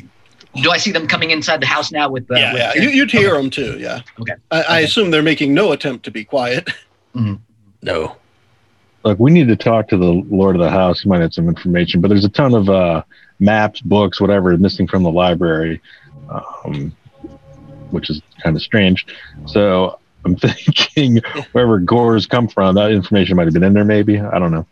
S5: do I see them coming inside the house now with? Uh,
S6: Yeah,
S5: with
S1: Yeah,
S5: Karen?
S1: you, you'd hear them too. Yeah.
S5: Okay.
S1: I, I assume they're making no attempt to be quiet. (laughs)
S4: no.
S3: Look, we need to talk to the Lord of the House. He might have some information, but there's a ton of uh, maps, books, whatever, missing from the library, um, which is kind of strange. So I'm (laughs) thinking wherever Gore's come from, that information might have been in there, maybe. I don't know.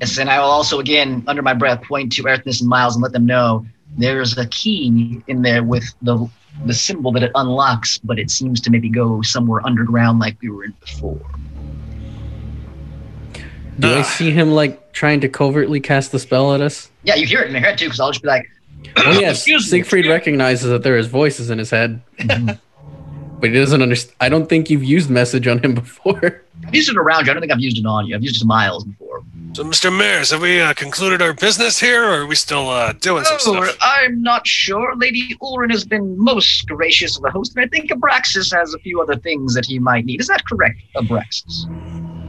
S5: Yes, and I will also, again, under my breath, point to Arethnis and Miles and let them know there's a key in there with the the symbol that it unlocks, but it seems to maybe go somewhere underground like we were in before.
S4: Do I see him like trying to covertly cast the spell at us?
S5: Yeah, you hear it in your head too, because I'll just be like,
S4: Oh yes, (coughs)
S5: Excuse
S4: Siegfried
S5: excuse-
S4: recognizes that there is voices in his head, (laughs) but he doesn't understand. I don't think you've used message on him (laughs) before.
S5: I've used it around you. I don't think I've used it on you. I've used it to Miles before.
S6: So, Mr. Mares, have we uh, concluded our business here, or are we still uh, doing some
S5: Oh,
S6: stuff?
S5: I'm not sure. Lady Ulrin has been most gracious of a host, and I think Abraxas has a few other things that he might need. Is that correct, Abraxas?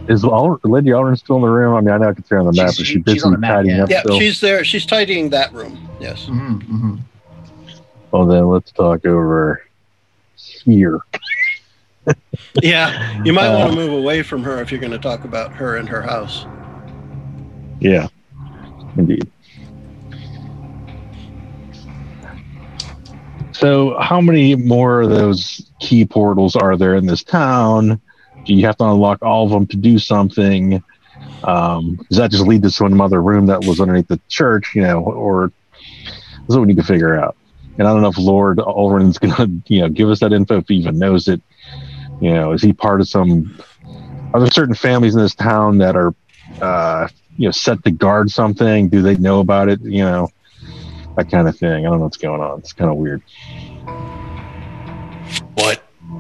S3: Is Al- Lady Alden still in the room? I mean, I know I can see her on the map,
S5: She's-
S3: but
S5: she-
S3: she's busy
S5: she's on the map,
S3: tidying
S5: yeah.
S3: up
S1: Yeah,
S3: still.
S1: she's there. She's tidying that room. Yes.
S5: Mm-hmm, mm-hmm.
S3: Well, then let's talk over here. (laughs)
S1: Yeah. You might
S3: Uh,
S1: want to move away from her if you're going to talk about her and her house.
S3: Yeah, indeed. So, how many more of those key portals are there in this town? Do you have to unlock all of them to do something? Um, does that just lead to some other room that was underneath the church? You know, or that's what we need to figure out. And I don't know if Lord Ulrin's going (laughs) to, you know, give us that info if he even knows it. You know, is he part of some? Are there certain families in this town that are, uh, you know, set to guard something? Do they know about it? You know, that kind of thing. I don't know what's going on. It's kind of weird.
S4: What?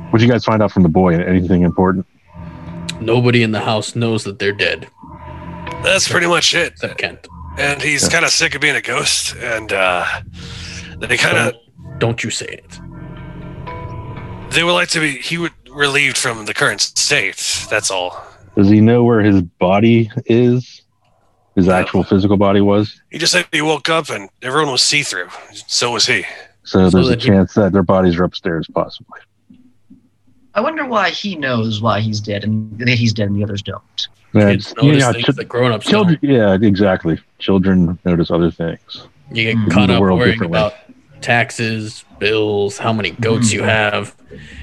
S3: What did you guys find out from the boy? Anything important?
S4: Nobody in the house knows that they're dead
S6: That's pretty much it.
S4: except Kent.
S6: And he's
S3: Yeah.
S6: kind of sick of being a ghost, and uh, they kind of
S4: Don't you say it.
S6: they would like to be he would relieved from the current state. That's all.
S3: Does he know where his body is? His actual physical body was?
S6: He just said he woke up and everyone was see through. So was he.
S3: So,
S4: So
S3: there's a
S4: that he-
S3: chance that their bodies are upstairs, possibly.
S5: I wonder why he knows why he's dead and that he's dead and the others don't.
S3: Yeah,
S4: Kids
S3: it's-
S4: notice
S3: yeah,
S4: things
S3: chi-
S4: that grown-ups
S3: children.
S4: don't.
S3: Yeah, exactly. Children notice other things.
S4: You get
S5: Mm.
S4: caught up
S3: world
S4: worrying about taxes, bills, how many goats
S5: Mm.
S4: you have.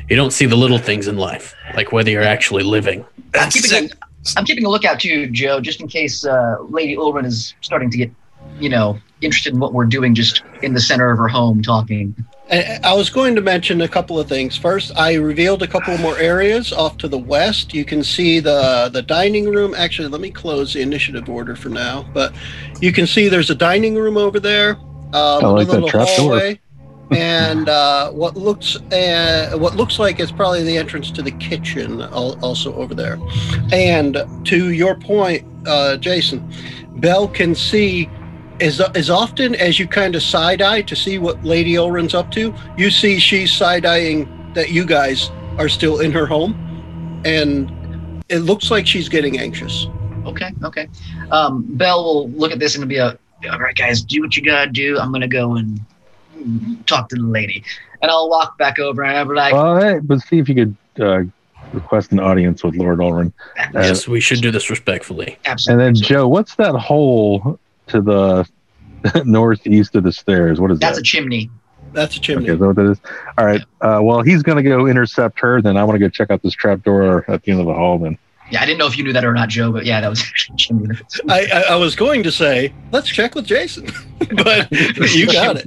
S4: You don't see the little things in life, like whether you're actually living.
S5: I'm keeping, a, I'm keeping a lookout too, Joe, just in case uh, Lady Ulrin is starting to get, you know, interested in what we're doing just in the center of her home talking.
S1: I I was going to mention a couple of things. First, I revealed a couple more areas off to the west. You can see the the dining room. Actually, let me close the initiative order for now. But you can see there's a dining room over there. Um,
S3: I like
S1: a
S3: that
S1: little
S3: trap door.
S1: hallway, and uh, what looks uh, what looks like is probably the entrance to the kitchen, also over there. And to your point, uh, Jason, Bell can see as, as often as you kind of side eye to see what Lady Ulrin's up to, you see she's side eyeing that you guys are still in her home, and it looks like she's getting anxious.
S5: Okay, okay. Um, Bell will look at this and be a, all right, guys, do what you gotta do. I'm gonna go and talk to the lady, and I'll walk back over and I'll be like,
S3: Well, hey, but see if you could uh, request an audience with Lord Ulrin. Uh,
S4: yes, we should do this respectfully.
S5: Absolutely.
S3: And then Joe, what's that hole to the (laughs) northeast of the stairs? What is
S5: That's
S3: that?
S5: That's a chimney.
S1: That's a chimney.
S3: Okay, is that what that is? All right. Uh, well, he's going to go intercept her. Then I want to go check out this trap door at the end of the hall. Then
S5: Yeah, I didn't know if you knew that or not, Joe, but yeah, that was actually (laughs) a chimney.
S1: I, I, I was going to say let's check with Jason, (laughs) but you got it.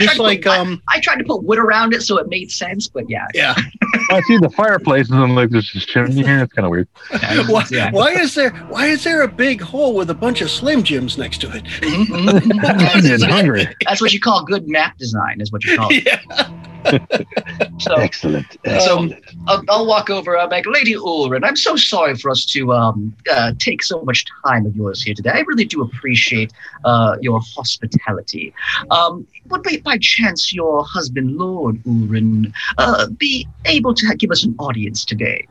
S5: I tried
S1: Just
S5: to
S1: like
S5: put-
S1: um,
S5: I tried to put wood around it so it made sense, but yeah.
S1: yeah. (laughs)
S3: I see the fireplaces and I'm like, "There's this chimney here." It's kind of weird. (laughs)
S1: Why,
S5: Yeah.
S1: why is there why is there a big hole with a bunch of Slim Jims next to it? (laughs)
S3: I'm getting hungry.
S5: That's what you call good map design, is what you call it.
S1: yeah. (laughs)
S5: So
S3: Excellent.
S1: Um,
S3: Excellent.
S5: I'll, I'll walk over. I'm like, Lady Ulrin, I'm so sorry for us to um, uh, take so much time of yours here today. I really do appreciate uh, your hospitality. Um, would by, by chance your husband, Lord Ulrin, uh, be able to give us an audience today?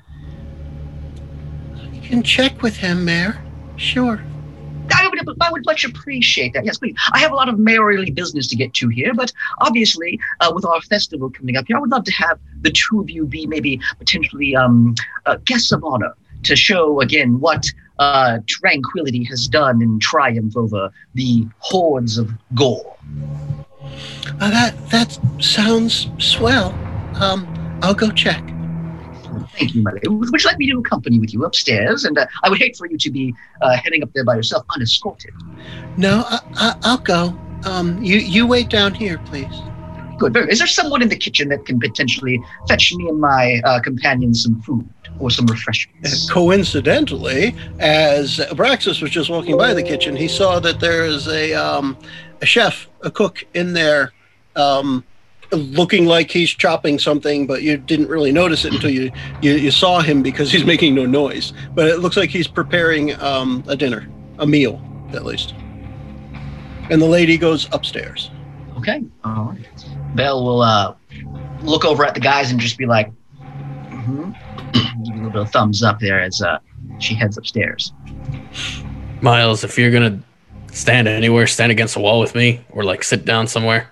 S1: You can check with him, Mayor. Sure.
S5: I would, I would much appreciate that. Yes, please. I have a lot of mayorly business to get to here, but obviously, uh, with our festival coming up here, I would love to have the two of you be maybe potentially um, uh, guests of honor to show again what uh, tranquility has done in triumph over the hordes of gore.
S1: Uh, that that sounds swell. Um, I'll go check.
S5: Thank you, my lady. Would you like me to accompany with you upstairs? And uh, I would hate for you to be uh, heading up there by yourself unescorted.
S1: No, I, I, I'll go. Um, you you wait down here, please.
S5: Good. Is there someone in the kitchen that can potentially fetch me and my uh, companions some food or some refreshments?
S1: Coincidentally, as Abraxas was just walking by the kitchen, he saw that there is a um, a chef, a cook in there, um, looking like he's chopping something, but you didn't really notice it until you, you you saw him because he's (laughs) making no noise. But it looks like he's preparing um, a dinner, a meal at least. And the lady goes upstairs.
S5: Okay. All right. Bell will uh, look over at the guys and just be like, hmm (clears throat) give a little bit of thumbs up there as uh, she heads upstairs.
S4: Miles, if you're gonna stand anywhere, stand against a wall with me, or like sit down somewhere.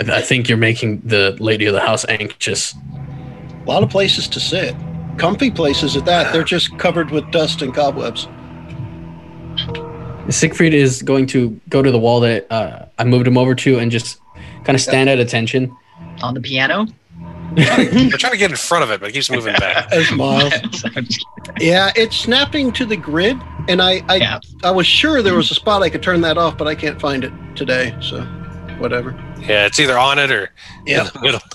S4: I I think you're making the lady of the house anxious.
S1: A lot of places to sit, comfy places at that. They're just covered with dust and cobwebs.
S4: Siegfried is going to go to the wall that uh, I moved him over to and just kind of stand at attention.
S5: On the piano?
S6: We're trying to get in front of it, but it keeps moving back. (laughs)
S1: As Miles. (laughs) Yeah, it's snapping to the grid, and I I,
S5: Yeah.
S1: I was sure there was a spot I could turn that off, but I can't find it today. So, whatever.
S6: Yeah, it's either on it or
S1: Yeah.
S6: in the middle. (laughs)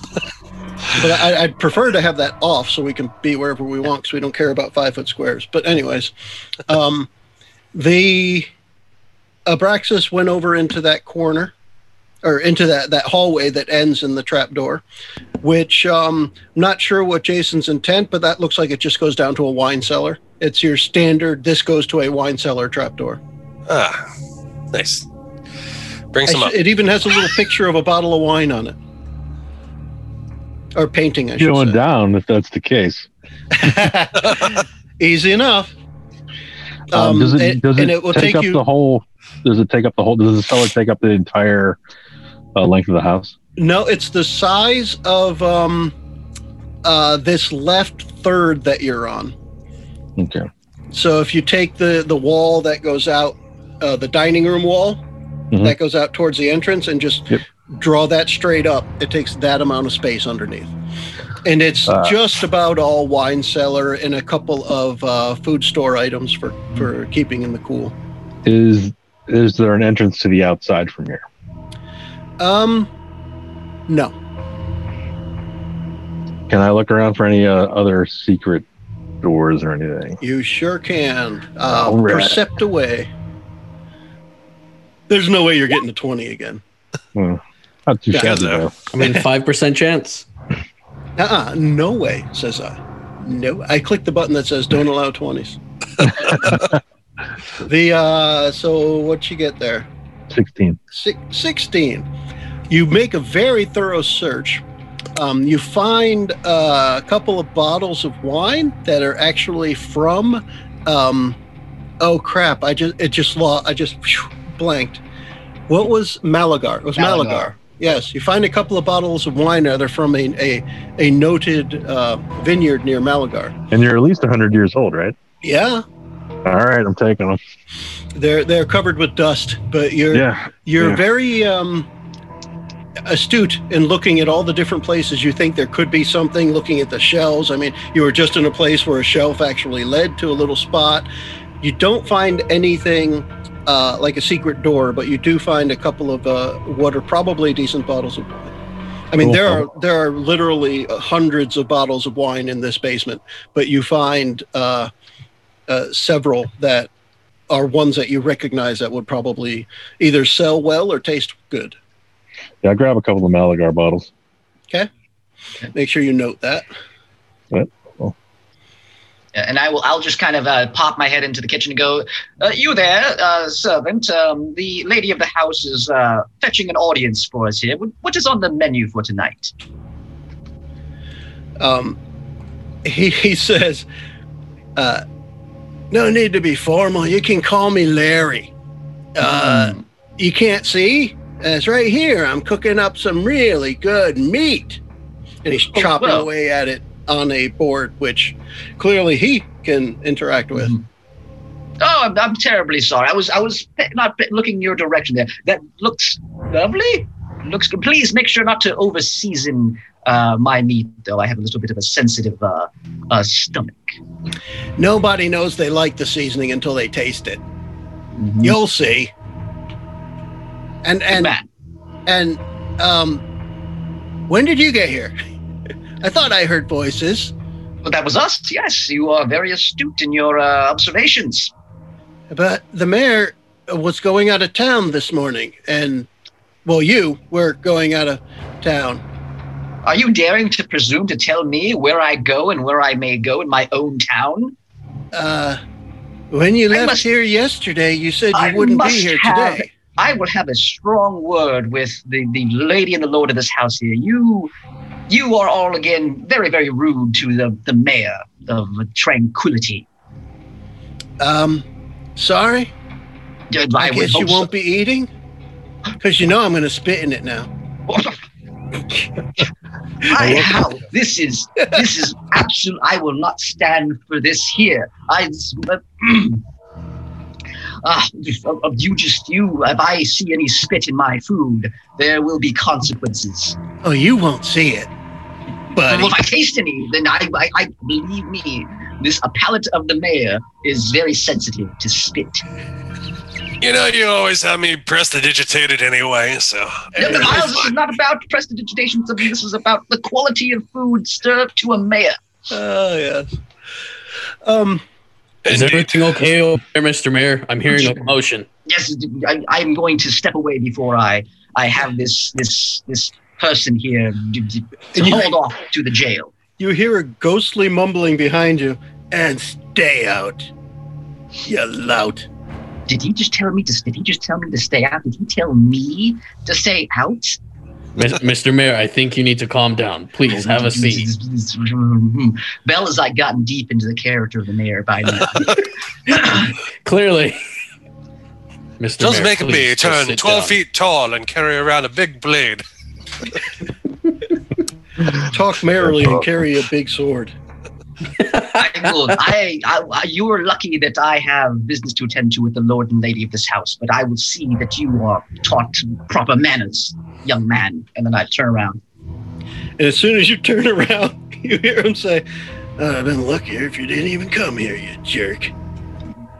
S1: But I, I'd prefer to have that off so we can be wherever we want because we don't care about five foot squares. But anyways, (laughs) um, the Abraxas went over into that corner or into that, that hallway that ends in the trap door, which um, I'm not sure what Jason's intent, but that looks like it just goes down to a wine cellar. It's your standard. This goes to a wine cellar trapdoor.
S6: Ah, nice. Bring
S1: I
S6: some up.
S1: It even has a little picture of a bottle of wine on it, or painting. I should
S3: Going
S1: say.
S3: down if that's the case. (laughs)
S1: Easy enough.
S3: Um,
S1: Um,
S3: does it
S1: and,
S3: does
S1: and
S3: it,
S1: it will
S3: take,
S1: take
S3: up
S1: you.
S3: the whole? Does it take up the whole? Does the cellar take up the entire uh, length of the house?
S1: No, it's the size of um, uh, this left third that you're on.
S3: Okay.
S1: So if you take the the wall that goes out, uh, the dining room wall
S3: Mhm.
S1: that goes out towards the entrance, and just
S3: Yep.
S1: draw that straight up, it takes that amount of space underneath. And it's
S3: Uh.
S1: just about all wine cellar and a couple of uh, food store items for for keeping in the cool.
S3: Is is there an entrance to the outside from here?
S1: Um, no.
S3: Can I look around for any uh, other secret doors or anything?
S1: You sure can. Uh,
S3: right.
S1: Percept away. There's no way you're getting to 20 again.
S3: Well, not too
S1: Yeah,
S3: shabby though.
S4: I mean, five percent chance.
S1: Uh-uh, no way, says I. No, I click the button that says don't allow 20s. (laughs) the, uh, so what you get there?
S3: Sixteen.
S1: Six, 16. You make a very thorough search. Um, you find uh, a couple of bottles of wine that are actually from. Um, oh crap! I just it just law I just phew, blanked. What was Malagar? It was Malagar.
S5: Malagar.
S1: Yes, you find a couple of bottles of wine that are from a a, a noted uh, vineyard near Malagar.
S3: And you're at least hundred years old, right?
S1: Yeah,
S3: All right, I'm taking them.
S1: they're they're covered with dust, but you're
S3: Yeah.
S1: You're
S3: Yeah.
S1: very um, astute in looking at all the different places you think there could be something, looking at the shelves. I mean, you were just in a place where a shelf actually led to a little spot. You don't find anything uh, like a secret door, but you do find a couple of uh, what are probably decent bottles of wine. I mean,
S3: Cool.
S1: there are there are literally hundreds of bottles of wine in this basement, but you find uh, uh, several that are ones that you recognize that would probably either sell well or taste good.
S3: Yeah, I grab a couple of Malagar bottles.
S1: Okay, make sure you note that.
S5: And I will. I'll just kind of uh, pop my head into the kitchen and go, uh, "You there, uh, servant? Um, the lady of the house is uh, fetching an audience for us here. What- What is on the menu for tonight?"
S1: Um, he, he says, uh, No need to be formal. You can call me Larry. Uh,
S5: Hmm.
S1: You can't see? It's right here. I'm cooking up some really good meat. And he's
S5: Oh,
S1: chopping
S5: well.
S1: away at it on a board, which clearly he can interact with.
S5: Oh, I'm, I'm terribly sorry. I was I was not looking your direction there. That looks lovely. Looks good. Please make sure not to over season uh, my meat, though. I have a little bit of a sensitive uh, uh, stomach.
S1: Nobody knows they like the seasoning until they taste it.
S5: Mhm.
S1: You'll see. And and and um, when did you get here? I thought I heard voices.
S5: But that was us. Yes, you are very astute in your uh, observations.
S1: But the mayor was going out of town this morning, and well, you were going out of town.
S5: Are you daring to presume to tell me where I go and where I may go in my own town?
S1: Uh, when you left
S5: must-
S1: here yesterday, you said you
S5: I
S1: wouldn't be here
S5: have-
S1: today.
S5: I will have a strong word with the, the lady and the lord of this house here. You you are all again very, very rude to the, the mayor of tranquility.
S1: Um, sorry.
S5: I,
S1: I, guess you won't be eating, because you know I'm going to spit in it now. (laughs)
S5: I, how this is this is absolute. I will not stand for this here. I uh, (clears throat) ah, if, if you just you. If I see any spit in my food, there will be consequences.
S1: Oh, you won't see it, buddy.
S5: Well, if I taste any, then I, I, I believe me. This a palate of the mayor is very sensitive to spit.
S6: You know, you always have me press the prestidigitated anyway, so.
S5: Yeah, but Miles, this is not about prestidigitation. This is about the quality of food served to a mayor.
S1: Oh yes. Um,
S4: Is
S6: Indeed.
S4: everything okay over there, Mr. Mayor? I'm hearing a commotion.
S5: Yes, I, I'm going to step away before I, I have this this this person here d- d-
S1: you-
S5: hauled off to the jail.
S1: you hear a ghostly mumbling behind you, and stay out, you lout.
S5: Did he just tell me to? Did he just tell me to stay out? Did he tell me to stay out?
S4: Mr. Mayor, I think you need to calm down. Please have a seat.
S5: Bell has like gotten deep into the character of the mayor by now. (laughs)
S4: Clearly, Mr.
S6: Does
S4: Mayor,
S6: make me
S4: please just
S6: turn 12
S4: down.
S6: feet tall and carry around a big blade. (laughs)
S1: Talk merrily and carry a big sword. (laughs)
S5: I, will, I, I, you are lucky that I have business to attend to with the lord and lady of this house, but I will see that you are taught proper manners, young man. And then I turn around.
S1: And as soon as you turn around, (laughs) you hear him say, "I'd have been luckier if you didn't even come here, you jerk."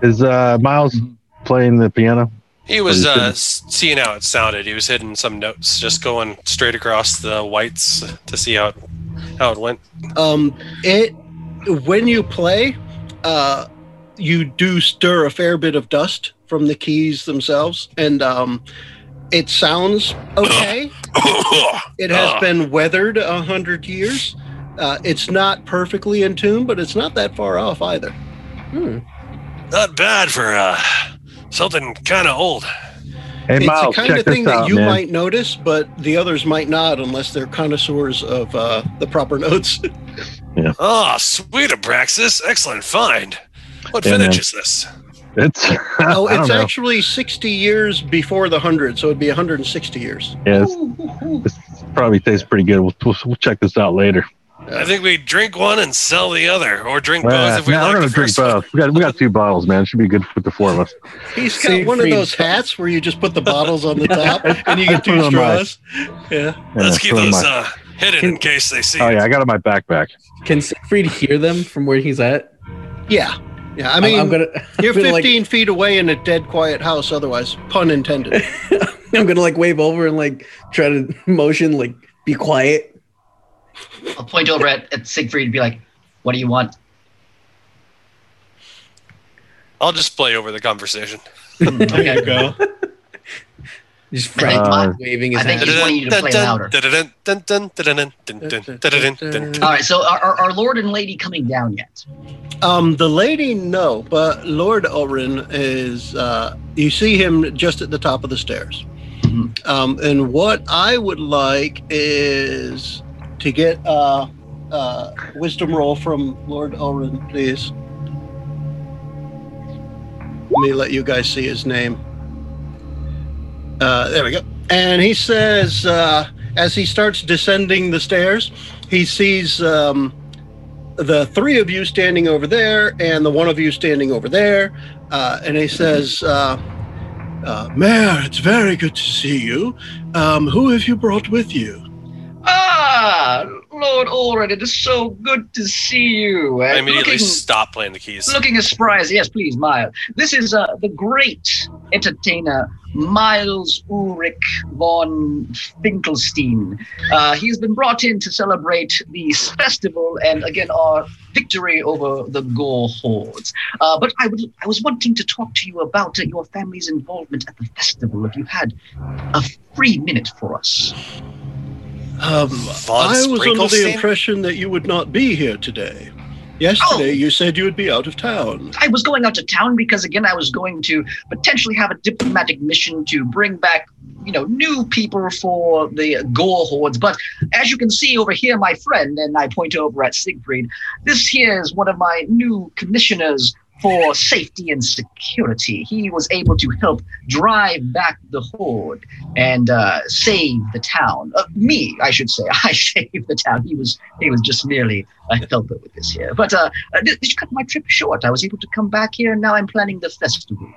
S3: Is uh, Miles playing the piano?
S6: He was
S3: Oh,
S6: uh, seeing how it sounded. He was hitting some notes, just going straight across the whites to see how it, how it went.
S1: Um, it when you play, uh, you do stir a fair bit of dust from the keys themselves, and um, it sounds okay. (coughs) It has
S6: Ah.
S1: been weathered a hundred years. Uh, it's not perfectly in tune, but it's not that far off either.
S4: Hmm.
S6: Not bad for uh, something kind of old.
S3: Hey,
S1: it's
S3: Miles,
S1: the kind
S3: check
S1: of thing
S3: this
S1: that you
S3: man.
S1: might notice, but the others might not unless they're connoisseurs of uh, the proper notes. (laughs)
S6: Oh, sweet Abraxas. Excellent find. What
S3: Yeah,
S6: vintage
S3: man.
S6: is this?
S3: It's (laughs)
S1: oh,
S3: I don't
S1: it's
S3: know.
S1: actually 60 years before the 100, so it'd be 160 years.
S3: Yeah, this probably tastes pretty good. We'll, we'll, we'll check this out later.
S6: I think we drink one and sell the other, or drink
S3: Uh,
S6: both if we
S3: nah,
S6: like
S3: we're gonna drink both. We got we got two bottles, man. It should be good for the four of us.
S1: He's got
S4: Siegfried
S1: one of those hats where you just put the bottles on the (laughs) top and you get two straws. Yeah.
S6: Let's keep
S3: put
S6: those
S3: my-
S6: uh, hidden in case they see
S3: oh
S6: it.
S3: yeah, I got it in my backpack.
S4: Can Siegfried hear them from where he's at?
S1: Yeah. Yeah. I
S4: I'm-
S1: mean,
S4: I'm, gonna.
S1: you're (laughs)
S4: I'm gonna,
S1: 15 feet away in a dead, quiet house, otherwise, pun intended. (laughs)
S4: I'm gonna like wave over and like try to motion like be quiet.
S5: I'll point over at, at Siegfried and be like, what do you want?
S6: I'll just play over the conversation. (laughs)
S1: there you go. (laughs)
S4: Just
S5: I think
S4: waving his
S5: I think
S4: hand.
S5: he's wanting you to play louder.
S6: All
S5: All right, so are, are, are Lord and Lady coming down yet?
S1: Um, the lady, no, but Lord Ulrin is. Uh, you see him just at the top of the stairs.
S5: Mhm.
S1: Um, and what I would like is to get a, a wisdom roll from Lord Ulrin, please. Let me let you guys see his name. Uh, there we go. And he says, uh, as he starts descending the stairs, he sees um, the three of you standing over there and the one of you standing over there. Uh, and he says, uh, uh, Mayor, it's very good to see you. Um, who have you brought with you?
S5: Ah, Lord Ulrich, it is so good to see you.
S6: I
S5: Uh,
S6: immediately
S5: looking,
S6: stop playing the keys.
S5: looking as surprised. Yes, please, Miles. This is uh, the great entertainer, Miles Ulrich von Finkelstein. Uh, he's been brought in to celebrate the festival and, again, our victory over the Gore hordes. Uh, but I would, I was wanting to talk to you about uh, your family's involvement at the festival. If you had a free minute for us.
S1: Um, I was under the impression that you would not be here today. Yesterday, you said you would be out of town.
S5: I was going out to town because again I was going to potentially have a diplomatic mission to bring back you know new people for the Gore hordes. But as you can see over here, my friend, and I point over at Siegfried, this here is one of my new commissioners for safety and security. He was able to help drive back the horde and uh, save the town. Uh, me, I should say. (laughs) I saved the town. He was he was just merely a helper with this here. But uh, uh, this this cut my trip short. I was able to come back here, and now I'm planning the festival.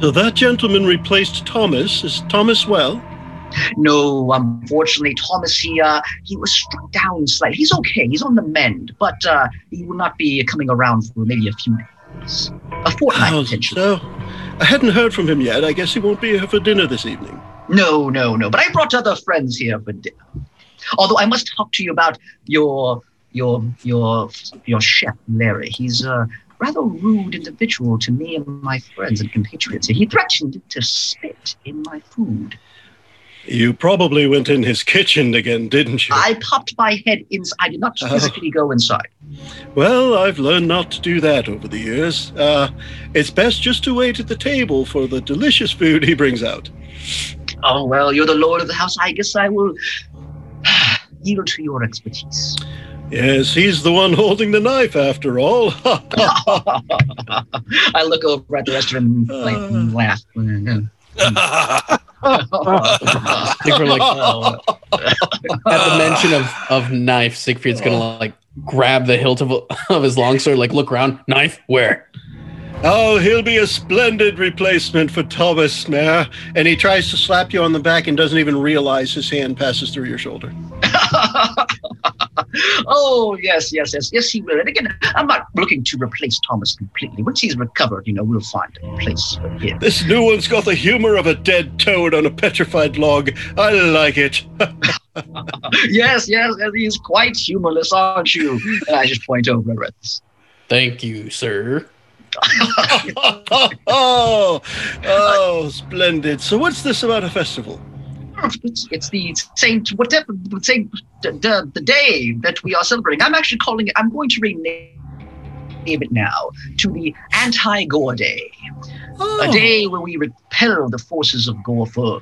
S1: So that gentleman replaced Thomas. Is Thomas well?
S5: No, unfortunately, Thomas he uh, he was struck down slightly. He's okay. He's on the mend, but uh, he will not be coming around for maybe a few days, a fortnight potentially.
S1: so I hadn't heard from him yet. I guess he won't be here for dinner this evening.
S5: No, no, no. But I brought other friends here for dinner. Although I must talk to you about your your your your chef Larry. He's a rather rude individual to me and my friends and compatriots. He threatened to spit in my food.
S1: You probably went in his kitchen again, didn't you?
S5: I popped my head inside. I did not
S1: Oh.
S5: physically go inside.
S1: Well, I've learned not to do that over the years. Uh, it's best just to wait at the table for the delicious food he brings out.
S5: Oh well, you're the lord of the house. I guess I will (sighs) yield to your expertise.
S1: Yes, he's the one holding the knife after all. (laughs) (laughs)
S5: I look over at the rest of them and laugh.
S4: Siegfried, like, at the mention of, of knife, Siegfried's gonna like grab the hilt of, of his longsword, like look around, knife, where?
S1: oh, he'll be a splendid replacement for Thomas, Mayor. And he tries to slap you on the back and doesn't even realize his hand passes through your shoulder. (laughs)
S5: oh yes, yes, yes, yes. He will. And again, I'm not looking to replace Thomas completely. Once he's recovered, you know, we'll find a place for him.
S1: This new one's got the humor of a dead toad on a petrified log. I like it. (laughs)
S5: yes, yes, yes, he's quite humorless, aren't you? And I just point over at this.
S4: Thank you, sir.
S1: oh, (laughs) oh, splendid. So, what's this about a festival?
S5: It's, it's the Saint whatever Saint the, the the day that we are celebrating. I'm actually calling it. I'm going to rename it now to the Anti-Gore Day,
S1: Oh,
S5: a day where we repel the forces of Gore for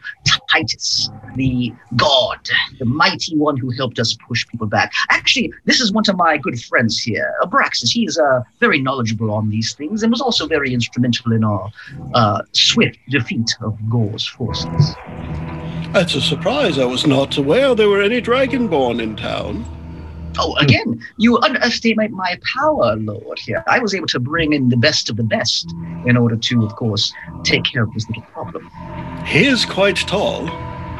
S5: Titus, the god, the mighty one who helped us push people back. Actually, this is one of my good friends here, Abraxas. He is uh, very knowledgeable on these things and was also very instrumental in our uh, swift defeat of Gore's forces.
S1: That's a surprise. I was not aware there were any dragonborn in town.
S5: Oh, again, you underestimate my power, Lord. Here, I was able to bring in the best of the best in order to, of course, take care of this little problem.
S1: He is quite tall.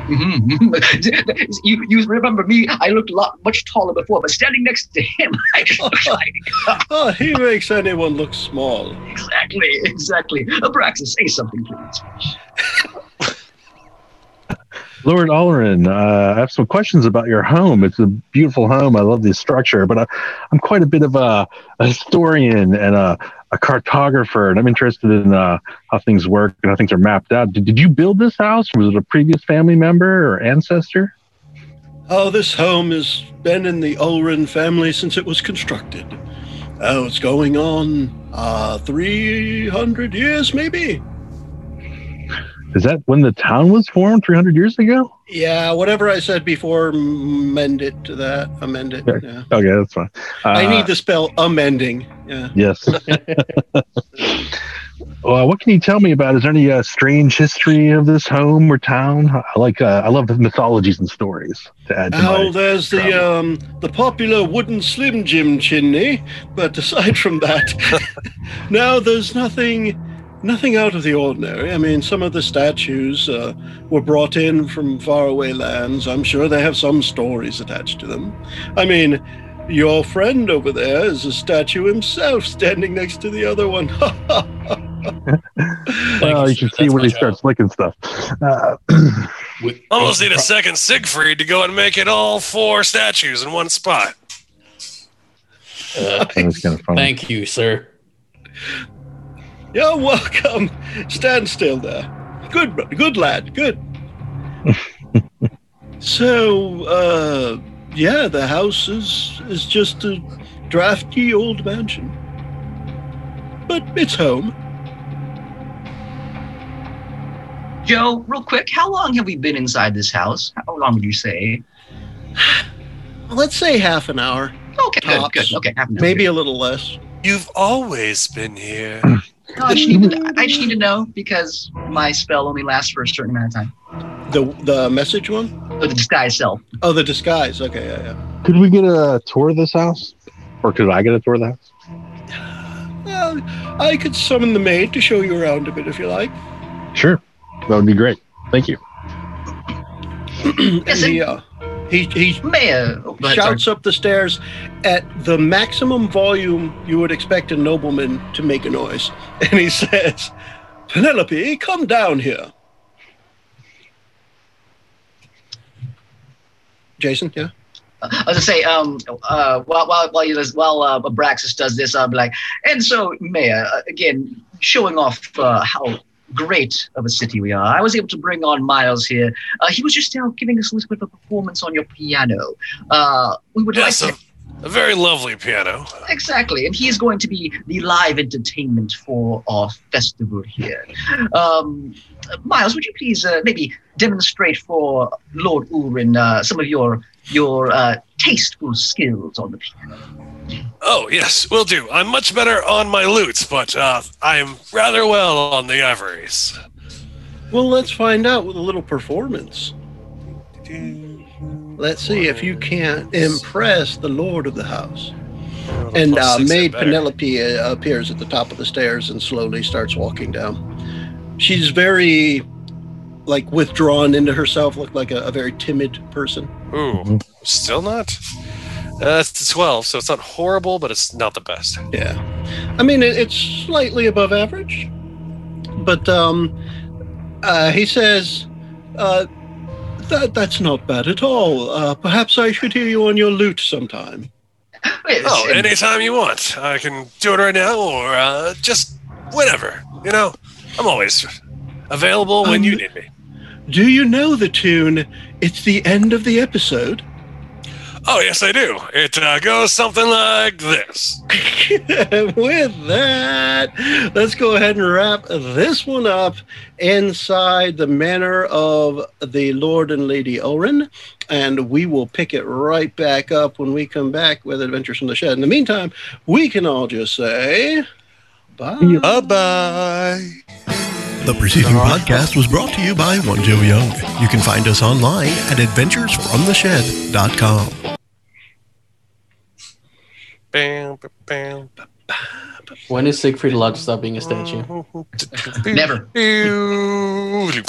S5: Mhm. (laughs) you, you remember me? I looked a lot much taller before, but standing next to him, (laughs) I (laughs) look like
S1: Oh, he makes anyone look small.
S5: exactly, exactly. Abraxas, say something, please.
S3: Lord Ulrin, uh, I have some questions about your home. It's a beautiful home. I love the structure, but I, I'm quite a bit of a, a historian and a, a cartographer, and I'm interested in uh, how things work and how things are mapped out. Did, did you build this house? Was it a previous family member or ancestor?
S1: Oh, this home has been in the Ulrin family since it was constructed. Oh, it's going on uh, 300 years, maybe?
S3: Is that when the town was formed 300 years ago?
S1: Yeah, whatever I said before, amend it to that. Amend it.
S3: Okay.
S1: Yeah.
S3: Okay, that's fine.
S1: I
S3: Uh,
S1: need to spell amending. Yeah.
S3: Yes. (laughs) well, what can you tell me about? Is there any uh, strange history of this home or town? I like. Uh, I love the mythologies and stories to add to
S1: Oh, there's the um the popular wooden Slim Jim chimney, but aside from that, (laughs) now there's nothing nothing out of the ordinary. I mean, some of the statues uh, were brought in from faraway lands. I'm sure they have some stories attached to them. I mean, your friend over there is a statue himself, standing next to the other one. (laughs)
S3: Well, you
S6: sir.
S3: should see when he
S6: job.
S3: starts licking stuff. Uh, (clears throat)
S4: We-
S6: Almost need a second Siegfried to go and make it all four statues in one spot.
S4: Uh,
S3: that kind of
S4: thank you, sir.
S1: You're welcome. Stand still there. Good, good lad. Good. (laughs) so, uh, yeah, the house is is just a drafty old mansion, but it's home.
S5: Joe, real quick, how long have we been inside this house? How long would you say?
S1: Let's say half an hour,
S5: Okay, good,
S1: Tops.
S5: good. Okay, half an hour.
S1: maybe a little less.
S6: You've always been here. (clears throat)
S5: No, I, just need to, I just need to know because my spell only lasts for a certain amount of time.
S1: The the message one.
S5: Oh, the disguise self.
S1: Oh, the disguise. Okay, yeah, yeah.
S3: Could we get a tour of this house, or could I get a tour of the house?
S1: Well, I could summon the maid to show you around a bit if you like.
S3: Sure, that would be great. Thank you. (clears throat)
S1: and
S5: Yes,
S1: he, uh, he he
S5: Mayor. Go ahead, sorry.
S1: shouts up the stairs at the maximum volume you would expect a nobleman to make a noise. (laughs) And he says, Penelope, come down here. Jason, yeah?
S5: I was gonna say, um, uh, while while while, you, while uh, Abraxas does this, I'll be like, and so, Mayor, uh, again, showing off uh, how great of a city we are. I was able to bring on Miles here. Uh, he was just out giving us a little bit of a performance on your piano. Uh, we would
S6: Yes,
S5: like
S6: a,
S5: to
S6: a very lovely piano.
S5: exactly, and he is going to be the live entertainment for our festival here. Um, Miles, would you please uh, maybe demonstrate for Lord Ulrin uh, some of your your uh, tasteful skills on the piano.
S6: Oh, yes, will do. I'm much better on my lutes, but uh, I'm rather well on the ivories.
S1: Well, let's find out with a little performance. Let's see if you can't impress the lord of the house. And uh, Maid. Penelope uh, appears at the top of the stairs and slowly starts walking down. She's very, like, withdrawn into herself, look like a, a very timid person.
S6: Ooh, still not? Uh, it's a 12, so it's not horrible, but it's not the best.
S1: Yeah. I mean, it, it's slightly above average. But um, uh, he says, uh, that, that's not bad at all. Uh, perhaps I should hear you on your lute sometime.
S6: Oh, anytime you want. I can do it right now or uh, just whenever. You know, I'm always available when
S1: Um,
S6: you need me.
S1: Do you know the tune? It's the end of the episode.
S6: Oh, yes, I do. It uh, goes something like this. (laughs)
S1: With that, let's go ahead and wrap this one up inside the manor of the Lord and Lady Oren. And we will pick it right back up when we come back with Adventures from the Shed. In the meantime, we can all just say bye.
S6: Bye bye.
S2: The preceding podcast was brought to you by One Joe Young. You can find us online at adventuresfromtheshed.com.
S6: Bam, bam, bam.
S4: When is Siegfried allowed to stop being a statue?
S5: Never.
S6: Never.